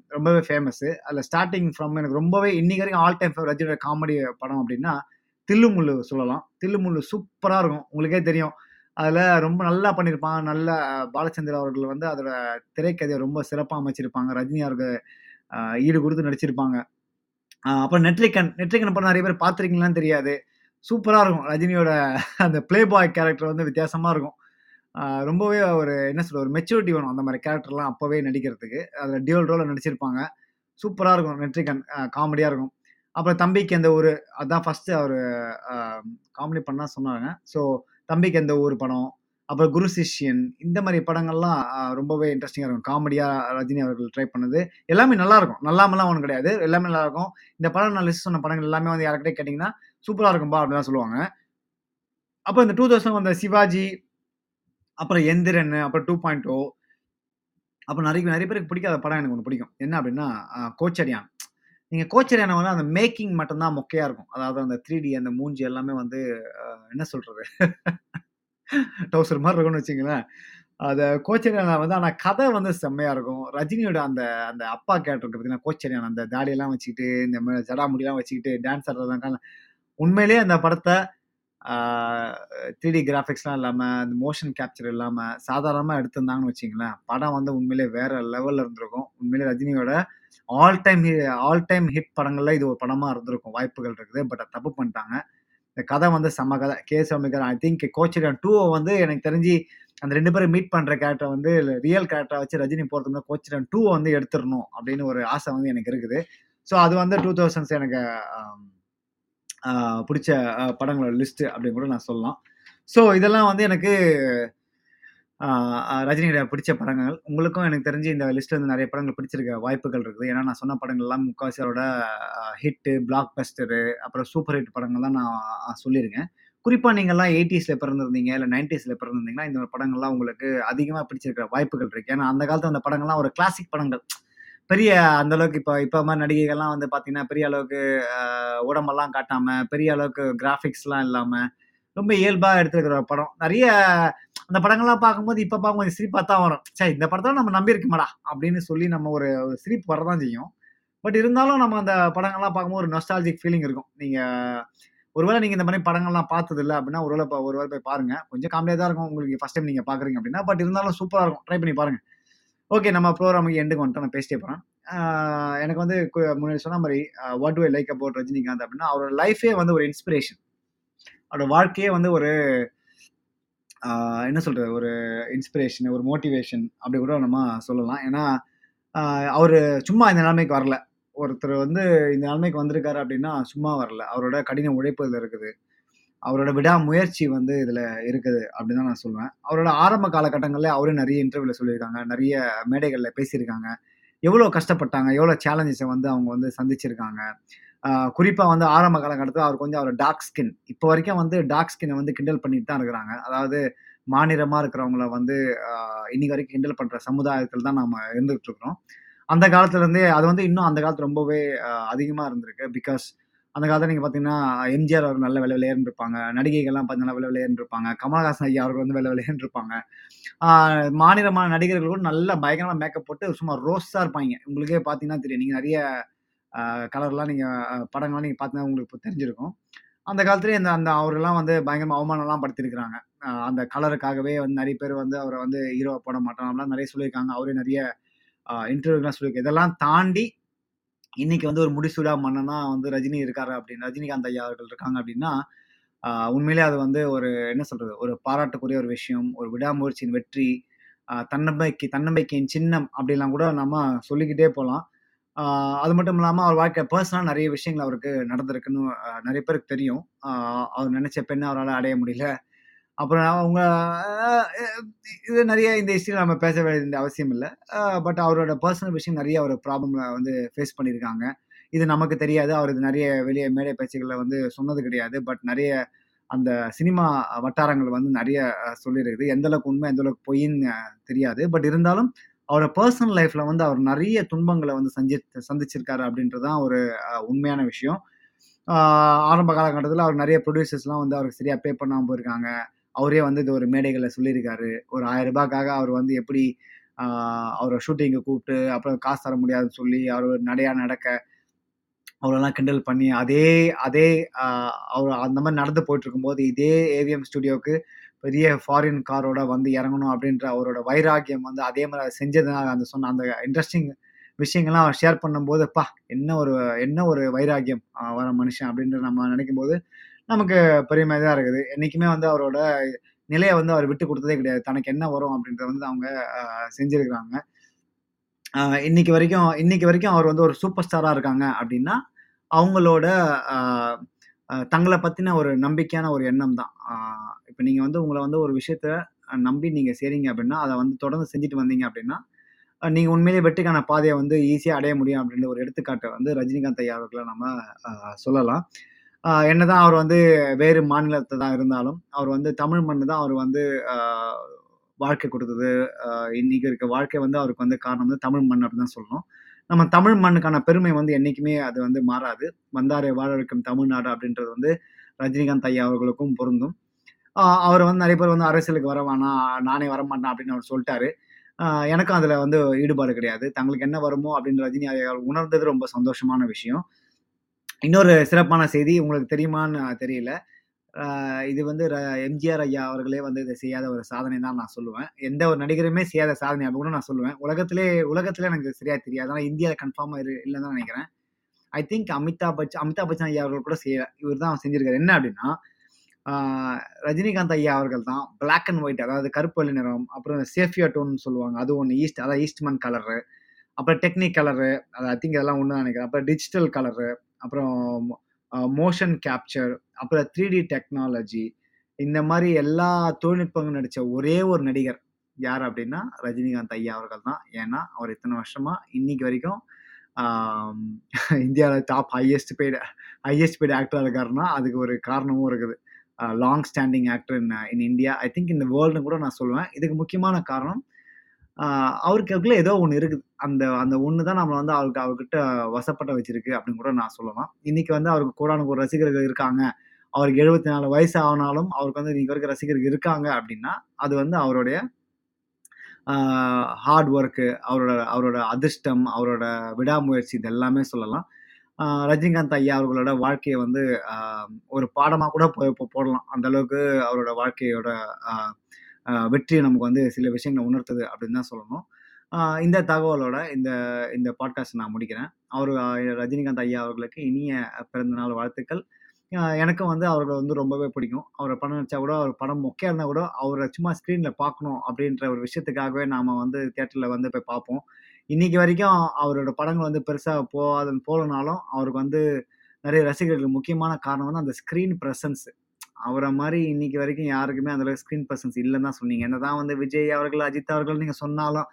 ரொம்பவே ஃபேமஸ்ஸு அதில் ஸ்டார்டிங் ஃப்ரம் எனக்கு ரொம்பவே இன்னைக்கு வரைக்கும் ஆல் டைம் ரஜினியோட காமெடி படம் அப்படின்னா, தில்லுமுள்ளு சொல்லலாம். தில்லுமுள்ளு சூப்பராக இருக்கும். உங்களுக்கே தெரியும். அதில் ரொம்ப நல்லா பண்ணியிருப்பாங்க. நல்ல பாலச்சந்திர அவர்கள் வந்து அதோட திரைக்கதையை ரொம்ப சிறப்பாக அமைச்சிருப்பாங்க. ரஜினி அவர்கள் ஈடு கொடுத்து நடிச்சிருப்பாங்க. அப்புறம் நெட்ரிகன். நெட்ரிகன் படம் நிறைய பேர் பார்த்துருக்கீங்களான்னு தெரியாது. சூப்பராக இருக்கும். ரஜினியோட அந்த பிளே பாய் கேரக்டர் வந்து வித்தியாசமாக இருக்கும். ரொம்பவே ஒரு என்ன சொல்ற ஒரு மெச்சூரிட்டி வேணும். அந்த மாதிரி கேரக்டர்லாம் அப்போவே நடிக்கிறதுக்கு. அதில் டியூல் ரோலில் நடிச்சிருப்பாங்க. சூப்பராக இருக்கும் நெட்ரிகன். காமெடியாக இருக்கும். அப்புறம் தம்பிக்கு எந்த ஊர் அதான் ஃபஸ்ட்டு அவர் காமெடி பண்ணா சொன்னாங்க. ஸோ தம்பிக்கு எந்த ஊர் படம். அப்புறம் குரு சிஷ்யன் இந்த மாதிரி படங்கள்லாம் ரொம்பவே இன்ட்ரெஸ்டிங்காக இருக்கும். காமெடியாக ரஜினி அவர்கள் ட்ரை பண்ணது. எல்லாமே நல்லாயிருக்கும் நல்லாமலாம் ஒன்றும் கிடையாது. எல்லாமே நல்லாயிருக்கும் இந்த படம் நான் லிஸ்ட் சொன்ன படங்கள் எல்லாமே வந்து யாருக்கிட்டே கேட்டிங்கன்னா சூப்பராக இருக்கும்பா அப்படின்னு தான் சொல்லுவாங்க. அப்புறம் இந்த 2000 வந்த சிவாஜி, அப்புறம் எந்திரன், அப்புறம் 2.0 அப்புறம் நிறைய நிறைய பேருக்கு பிடிக்காத படம் எனக்கு ஒன்று பிடிக்கும். என்ன அப்படின்னா, கோச்சரியான். நீங்கள் கோச்சரியான வந்து அந்த மேக்கிங் மட்டும்தான் மொக்கையாக இருக்கும். அதாவது அந்த த்ரீ டி அந்த மூஞ்சி எல்லாமே வந்து என்ன சொல்கிறது டவுசர் மாதிரி இருக்கும்னு வச்சிங்களேன் அத கோச்சரியான வந்து ஆனால் கதை வந்து செம்மையாக இருக்கும். ரஜினியோட அந்த அந்த அப்பா கேரக்டர் பார்த்தீங்கன்னா, கோச்சரியான அந்த தாடியெல்லாம் வச்சுக்கிட்டு, இந்த மாதிரி ஜடா முடியெல்லாம் வச்சுக்கிட்டு டான்ஸ் ஆடுறதெல்லாம் உண்மையிலேயே அந்த படத்தை த்ரீ டி கிராஃபிக்ஸ்லாம் இல்லாமல் அந்த மோஷன் கேப்சர் இல்லாமல் சாதாரணமாக எடுத்திருந்தாங்கன்னு வச்சிங்களேன் படம் வந்து உண்மையிலேயே வேற லெவலில் இருந்திருக்கும். உண்மையிலேயே ரஜினியோட ஆல் டைம் ஹி ஆல் டைம் ஹிட் படங்களில் இது ஒரு படமாக இருந்திருக்கும். வாய்ப்புகள் இருக்குது. பட் தப்பு பண்ணிட்டாங்க. இந்த கதை வந்து செம்ம கதை. கே. சௌமிகர் ஐ திங்க் கோச்சரியான் டூவை வந்து எனக்கு தெரிஞ்சு அந்த ரெண்டு பேரும் மீட் பண்ணுற கேரக்டரை வந்து ரியல் கேரக்டரை வச்சு ரஜினி போறதுக்கு முன்னாடி கோச்சரியான் 2 வந்து எடுத்துடணும் அப்படின்னு ஒரு ஆசை வந்து எனக்கு இருக்குது. ஸோ அது வந்து 2000ஸ் எனக்கு பிடிச்ச படங்களோட லிஸ்ட் அப்படின்னு கூட நான் சொல்லலாம். ஸோ இதெல்லாம் வந்து எனக்கு ரஜினியோட பிடிச்ச படங்கள். உங்களுக்கும் எனக்கு தெரிஞ்சு இந்த லிஸ்ட்டில் வந்து நிறைய படங்கள் பிடிச்சிருக்க வாய்ப்புகள் இருக்குது. ஏன்னா நான் சொன்ன படங்கள்லாம் எல்லாம் ஹிட்டு, பிளாக் பஸ்டரு, அப்புறம் சூப்பர் ஹிட் படங்கள் தான் நான் சொல்லியிருக்கேன். குறிப்பாக நீங்கள்லாம் எயிட்டிஸில் பிறந்திருந்தீங்க, இல்லை நைன்டிஸில் பிறந்திருந்தீங்கன்னா, இந்த படங்கள்லாம் உங்களுக்கு அதிகமாக பிடிச்சிருக்க வாய்ப்புகள் இருக்குது ஏன்னா அந்த காலத்தில் அந்த படங்கள்லாம் ஒரு கிளாசிக் படங்கள். பெரிய அந்த அளவுக்கு இப்போ இப்போ மாதிரி நடிகைகள்லாம் வந்து பார்த்தீங்கன்னா, பெரிய அளவுக்கு உடம்பெல்லாம் காட்டாமல் பெரிய அளவுக்கு கிராஃபிக்ஸ்லாம் இல்லாமல் ரொம்ப இயல்பாக எடுத்துருக்கிற படம். நிறைய அந்த படங்கள்லாம் பார்க்கும்போது, இப்போ பார்க்கும் கொஞ்சம் சிரிப்பாக தான் வரும். சரி இந்த படத்தை நம்ம நம்பியிருக்கோமேடா! அப்படின்னு சொல்லி நம்ம ஒரு சிரிப்பு வரதான் செய்யும். பட் இருந்தாலும் நம்ம அந்த படங்கள்லாம் பார்க்கும்போது ஒரு நொஸ்டாலஜிக் ஃபீலிங் இருக்கும். நீங்கள் ஒருவேளை நீங்கள் இந்த மாதிரி படங்கள்லாம் பார்த்ததில்ல அப்படின்னா, ஒருவேளை ஒரு வேளை போய் பாருங்க. கொஞ்சம் காமெடியாக தான் இருக்கும். உங்களுக்கு ஃபஸ்ட் டைம் நீங்கள் பார்க்குறீங்க அப்படின்னா. பட் இருந்தாலும் சூப்பராக இருக்கும். ட்ரை பண்ணி பாருங்க. ஓகே நம்ம ப்ரோக்ராமுக்கு எண்டுக்கு வந்துட்டு நான் பேசிட்டே போகிறேன் எனக்கு வந்து கு முன்னாடி சொன்ன மாதிரி what do I like about Rajinikanth அப்படின்னா அவரோட லைஃபே வந்து ஒரு இன்ஸ்பிரேஷன். அவரோட வாழ்க்கையே வந்து ஒரு என்ன சொல்கிறது ஒரு இன்ஸ்பிரேஷன், ஒரு மோட்டிவேஷன் அப்படி கூட நம்ம சொல்லலாம். ஏன்னா, அவர் சும்மா இந்த நிலைமைக்கு வரல. ஒருத்தர் வந்து இந்த நிலைமைக்கு வந்திருக்காரு அப்படின்னா சும்மா வரல. அவரோட கடின உழைப்பு இதில் இருக்குது. அவரோட விடாமுயற்சி வந்து இதில் இருக்குது அப்படின்னு தான் நான் சொல்லுவேன். அவரோட ஆரம்ப காலகட்டங்களில் அவரே நிறைய இன்டர்வியூவில் சொல்லியிருக்காங்க. நிறைய மேடைகளில் பேசியிருக்காங்க. எவ்வளோ கஷ்டப்பட்டாங்க, எவ்வளோ சேலஞ்சஸை வந்து அவங்க வந்து சந்திச்சிருக்காங்க. குறிப்பாக வந்து ஆரம்ப காலகட்டத்தில் அவர் கொஞ்சம் அவர் டார்க் ஸ்கின். இப்போ வரைக்கும் வந்து டார்க் ஸ்கின்னை வந்து கிண்டல் பண்ணிட்டு தான் இருக்கிறாங்க. அதாவது மாநிலமாக இருக்கிறவங்கள வந்து இன்னைக்கு வரைக்கும் கிண்டல் பண்ணுற சமுதாயத்தில் தான் நம்ம இருந்துகிட்டு இருக்கிறோம். அந்த காலத்துலேருந்தே அது வந்து இன்னும் அந்த காலத்து ரொம்பவே அதிகமாக இருந்திருக்கு. பிகாஸ் அந்த காலத்தில் நீங்கள் பார்த்தீங்கன்னா, எம்ஜிஆர் அவர்கள் நல்ல வெள்ள வெளேர்ன்னு இருப்பாங்க. நடிகைகள்லாம் பார்த்தீங்கன்னா வெள்ள வெளேர்ன்னு இருப்பாங்க. கமலஹாசன் ஐயா அவர்கள் வந்து வெள்ள விளையாண்டுருப்பாங்க இருப்பாங்க. நடிகர்கள் கூட நல்லா பயங்கரமாக மேக்கப் போட்டு சும்மா ரோஸாக இருப்பாய்ங்க. உங்களுக்கே பார்த்தீங்கன்னா தெரியும். நீங்கள் நிறைய கலர்லாம் நீங்கள் படங்கள்லாம் நீங்கள் பார்த்தீங்கன்னா உங்களுக்கு தெரிஞ்சிருக்கும். அந்த காலத்துலேயே அந்த அந்த அவரெல்லாம் வந்து பயங்கரமாக அவமானம்லாம் படுத்திருக்கிறாங்க அந்த கலருக்காகவே வந்து நிறைய பேர் வந்து அவரை வந்து ஹீரோவா போட மாட்டோம் அப்படிலாம் நிறைய சொல்லியிருக்காங்க. அவரே நிறைய இன்டர்வியூலாம் சொல்லியிருக்கு இதெல்லாம் தாண்டி இன்னைக்கு வந்து ஒரு முடிசூடா மன்னனா வந்து ரஜினி இருக்காரு அப்படின்னு ரஜினிகாந்த் ஐயா அவர்கள் இருக்காங்க அப்படின்னா, உண்மையிலே உண்மையிலேயே அது வந்து ஒரு என்ன சொல்றது? ஒரு பாராட்டுக்குரிய ஒரு விஷயம். ஒரு விடாமுயற்சியின் வெற்றி, தன்னம்பிக்கை தன்னம்பிக்கையின் சின்னம் அப்படிலாம் கூட நம்ம சொல்லிக்கிட்டே போகலாம் அது மட்டும் இல்லாமல் அவர் வாழ்க்கை பர்சனலாக நிறைய விஷயங்கள் அவருக்கு நடந்திருக்குன்னு நிறைய பேருக்கு தெரியும். அவர் நினைச்ச பெண்ணை அவரால் அடைய முடியல. அப்புறம் அவங்க இது நிறைய இந்த ஹிஸ்டரில நம்ம பேச வேண்டிய அவசியம் இல்லை பட் அவரோட பர்சனல் விஷயம் நிறைய ஒரு ப்ராப்ளம்ல வந்து ஃபேஸ் பண்ணியிருக்காங்க. இது நமக்கு தெரியாது. அவர் இது நிறைய வெளியே மேடை பேச்சுகளில் வந்து சொன்னது கிடையாது. பட் நிறைய அந்த சினிமா வட்டாரங்கள் வந்து நிறைய சொல்லியிருக்குது. எந்த அளவுக்கு உண்மை, எந்த அளவுக்கு பொய்ன்னு தெரியாது. பட் இருந்தாலும் அவரோட பர்சனல் லைஃப்ல வந்து அவர் நிறைய துன்பங்களை வந்து சந்தி சந்திச்சிருக்காரு அப்படின்றது தான் ஒரு உண்மையான விஷயம். ஆரம்ப காலகட்டத்தில் அவர் நிறைய ப்ரொடியூசர்ஸ்லாம் வந்து அவருக்கு சரியாக பே பண்ணாமல் போயிருக்காங்க. அவரே வந்து இது ஒரு மேடைகளை சொல்லியிருக்காரு. ஒரு ஆயிரம் ரூபாய்க்காக அவர் வந்து எப்படி அவரை ஷூட்டிங்கை கூப்பிட்டு அப்புறம் காசு தர முடியாதுன்னு சொல்லி, அவர் நடையா நடக்க அவரெல்லாம் கிண்டல் பண்ணி, அதே அதே அவர் அந்த மாதிரி நடந்து போயிட்டுருக்கும்போது, இதே ஏவிஎம் ஸ்டுடியோவுக்கு பெரிய ஃபாரின் காரோட வந்து இறங்கணும் அப்படின்ற அவரோட வைராக்கியம் வந்து அதே மாதிரி அத செஞ்சதுனால அந்த சொன்ன அந்த இன்ட்ரஸ்டிங் விஷயங்கள்லாம் அவர் ஷேர் பண்ணும்போது, "அப்பா! என்ன ஒரு என்ன ஒரு வைராக்கியம் வர மனுஷன்" அப்படின்ற நம்ம நினைக்கும் போது நமக்கு பெருமையா தான் இருக்குது. என்னைக்குமே வந்து அவரோட நிலைய வந்து அவர் விட்டு குடுத்ததே கிடையாது. தனக்கு என்ன வரும் அப்படின்றத வந்து அவங்க அ செஞ்சிருக்காங்க. அ இன்னைக்கு வரைக்கும் இன்னைக்கு வரைக்கும் அவர் வந்து ஒரு சூப்பர் ஸ்டாரா இருக்காங்க அப்படின்னா, அவங்களோட அ அ தங்கள பத்தின ஒரு நம்பிக்கையான ஒரு எண்ணம் தான். இப்போ இப்ப நீங்க வந்து உங்கள வந்து ஒரு விஷயத்த அ நம்பி நீங்க செய்றீங்க அப்படின்னா, அத வந்து தொடர்ந்து செஞ்சுட்டு வந்தீங்க அப்படின்னா, அ நீங்க உண்மையிலேயே வெற்றிக்கான பாதைய வந்து ஈஸியா அடைய முடியும் அப்படின்ற ஒரு எடுத்துக்காட்ட வந்து ரஜினிகாந்த் ஐயா அவர்கள நம்ம அ சொல்லலாம். என்னதான் அவர் வந்து வேறு மாநிலத்தில் தான் இருந்தாலும், அவர் வந்து தமிழ் மண்ணு தான் அவர் வந்து வாழ்க்கை கொடுத்தது இன்னைக்கு இருக்க வாழ்க்கை வந்து அவருக்கு வந்து காரணம் வந்து தமிழ் மண் அப்படின்னு தான் சொல்லணும். நம்ம தமிழ் மண்ணுக்கான பெருமை வந்து என்றைக்குமே அது வந்து மாறாது. "வந்தாரை வாழ வைக்கும் தமிழ்நாடு" அப்படின்றது வந்து ரஜினிகாந்த் ஐயா அவர்களுக்கும் பொருந்தும். அவர் வந்து நிறைய பேர் வந்து அரசியலுக்கு வர வேணாம், நானே வரமாட்டேன் அப்படின்னு அவர் சொல்லிட்டாரு எனக்கும் அதில் வந்து ஈடுபாடு கிடையாது. தங்களுக்கு என்ன வருமோ அப்படின்னு ரஜினி ஐயா உணர்ந்தது ரொம்ப சந்தோஷமான விஷயம். இன்னொரு சிறப்பான செய்தி உங்களுக்கு தெரியுமான்னு தெரியல. இது வந்து ர எம்ஜிஆர் ஐயா அவர்களே வந்து இதை செய்யாத ஒரு சாதனை தான் நான் சொல்லுவேன். எந்த ஒரு நடிகருமே செய்யாத சாதனை அப்படின்னு கூட நான் சொல்லுவேன். உலகத்திலே உலகத்திலே எனக்கு சரியா தெரியாது. ஆனால் இந்தியாவில் கன்ஃபார்மாக இரு இல்லைன்னு தான் நினைக்கிறேன் ஐ திங்க் அமிதாப் பச்சன் அமிதாப் பச்சன் ஐயா அவர்கள் கூட செய்ய இவர் தான் செஞ்சிருக்காரு. என்ன அப்படின்னா, ரஜினிகாந்த் ஐயா அவர்கள் தான் பிளாக் அண்ட் ஒயிட் அதாவது கருப்பு நிறம், அப்புறம் சேஃபியா டோன் சொல்லுவாங்க. அது ஒன்று ஈஸ்ட் அதான் ஈஸ்ட்மன் கலரு, அப்புறம் டெக்னிக் கலரு, அது ஐ திங்க் அதெல்லாம் ஒன்று நினைக்கிறேன் அப்புறம் டிஜிட்டல் கலரு, அப்புறம் மோஷன் கேப்சர், அப்புறம் 3டி டெக்னாலஜி இந்த மாதிரி எல்லா தொழில்நுட்பங்களும் நடித்த ஒரே ஒரு நடிகர் யார் அப்படின்னா, ரஜினிகாந்த் ஐயா அவர்கள் தான். ஏன்னா, அவர் இத்தனை வருஷமாக இன்னைக்கு வரைக்கும் இந்தியாவில் top highest paid highest paid ஆக்டராக இருக்காருன்னா, அதுக்கு ஒரு காரணமும் இருக்குது. Long standing actor in in India. I think இந்த வேர்ல்டுன்னு கூட நான் சொல்லுவேன். இதுக்கு முக்கியமான காரணம், அவருக்கு அதுக்குள்ள ஏதோ ஒன்று இருக்குது. அந்த அந்த ஒன்று தான் நம்மளை வந்து அவருக்கு அவர்கிட்ட வசப்பட்ட வச்சிருக்கு அப்படின்னு கூட நான் சொல்லலாம். இன்னைக்கு வந்து அவருக்கு கூடான ஒரு ரசிகர்கள் இருக்காங்க. அவருக்கு 74 வயசு ஆனாலும், அவருக்கு வந்து இன்னைக்கு வரைக்கும் ரசிகர்கள் இருக்காங்க அப்படின்னா, அது வந்து அவருடைய ஹார்ட் ஒர்க்கு, அவரோட அவரோட அதிர்ஷ்டம், அவரோட விடாமுயற்சி இது எல்லாமே சொல்லலாம். ரஜினிகாந்த் ஐயா அவர்களோட வாழ்க்கையை வந்து ஒரு பாடமாக கூட போடலாம். அந்த அளவுக்கு அவரோட வாழ்க்கையோட வெற்றியை நமக்கு வந்து சில விஷயங்களை உணர்த்துது அப்படின்னு தான் சொல்லணும். இந்த தகவலோட இந்த இந்த பாட்காஸ்ட் நான் முடிக்கிறேன். அவர் ரஜினிகாந்த் ஐயா அவர்களுக்கு இனிய பிறந்தநாள் வாழ்த்துக்கள். எனக்கும் வந்து அவர்களை வந்து ரொம்பவே பிடிக்கும். அவரை படம் நடிச்சா கூட, அவர் படம் மொக்கையாக இருந்தால் கூட, அவரை சும்மா ஸ்க்ரீனில் பார்க்கணும் அப்படின்ற ஒரு விஷயத்துக்காகவே நாம் வந்து தேட்டரில் வந்து போய் பார்ப்போம். இன்றைக்கி வரைக்கும் அவரோட படங்கள் வந்து பெருசாக போகாத போகலனாலும் அவருக்கு வந்து நிறைய ரசிகர்கள் முக்கியமான காரணம் வந்து அந்த ஸ்க்ரீன் ப்ரெசன்ஸு அவரை மாதிரி இன்னைக்கு வரைக்கும் யாருக்குமே அந்த அளவுக்கு ஸ்க்ரீன் பர்சன்ஸ் இல்லைன்னு தான் சொன்னீங்க. என்னதான் வந்து விஜய் அவர்கள், அஜித் அவர்கள் நீங்கள் சொன்னாலும்,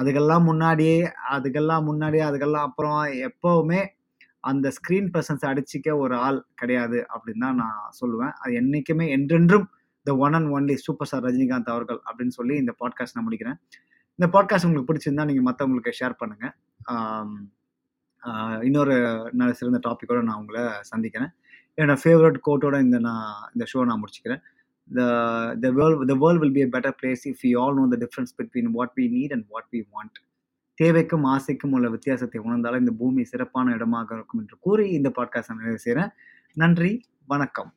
அதுக்கெல்லாம் முன்னாடியே அதுக்கெல்லாம் முன்னாடியே, அதுக்கெல்லாம் அப்புறம் எப்போவுமே அந்த ஸ்க்ரீன் பர்சன்ஸ் அடிச்சிக்க ஒரு ஆள் கிடையாது அப்படின்னு தான் நான் சொல்லுவேன். அது என்றைக்குமே என்றென்றும் the one and only super star Rajinikanth அவர்கள் அப்படின்னு சொல்லி இந்த பாட்காஸ்ட் நான் முடிக்கிறேன். இந்த பாட்காஸ்ட் உங்களுக்கு பிடிச்சிருந்தா நீங்கள் மற்றவங்களுக்கு ஷேர் பண்ணுங்கள் இன்னொரு நல்ல சிறந்த டாப்பிக்கோடு நான் உங்களை சந்திக்கிறேன். என்னோட ஃபேவரட் கோட்டோட இந்த நான் இந்த ஷோ நான் முடிச்சுக்கிறேன். "The the world the world will be a better place if you all know the difference between what we need and what we want." தேவைக்கும், ஆசைக்கும் உள்ள வித்தியாசத்தை உணர்ந்தாலும் இந்த பூமி சிறப்பான இடமாக இருக்கும் என்று கூறி இந்த பாட்காஸ்ட் நிறைவு செய்கிறேன் நன்றி, வணக்கம்.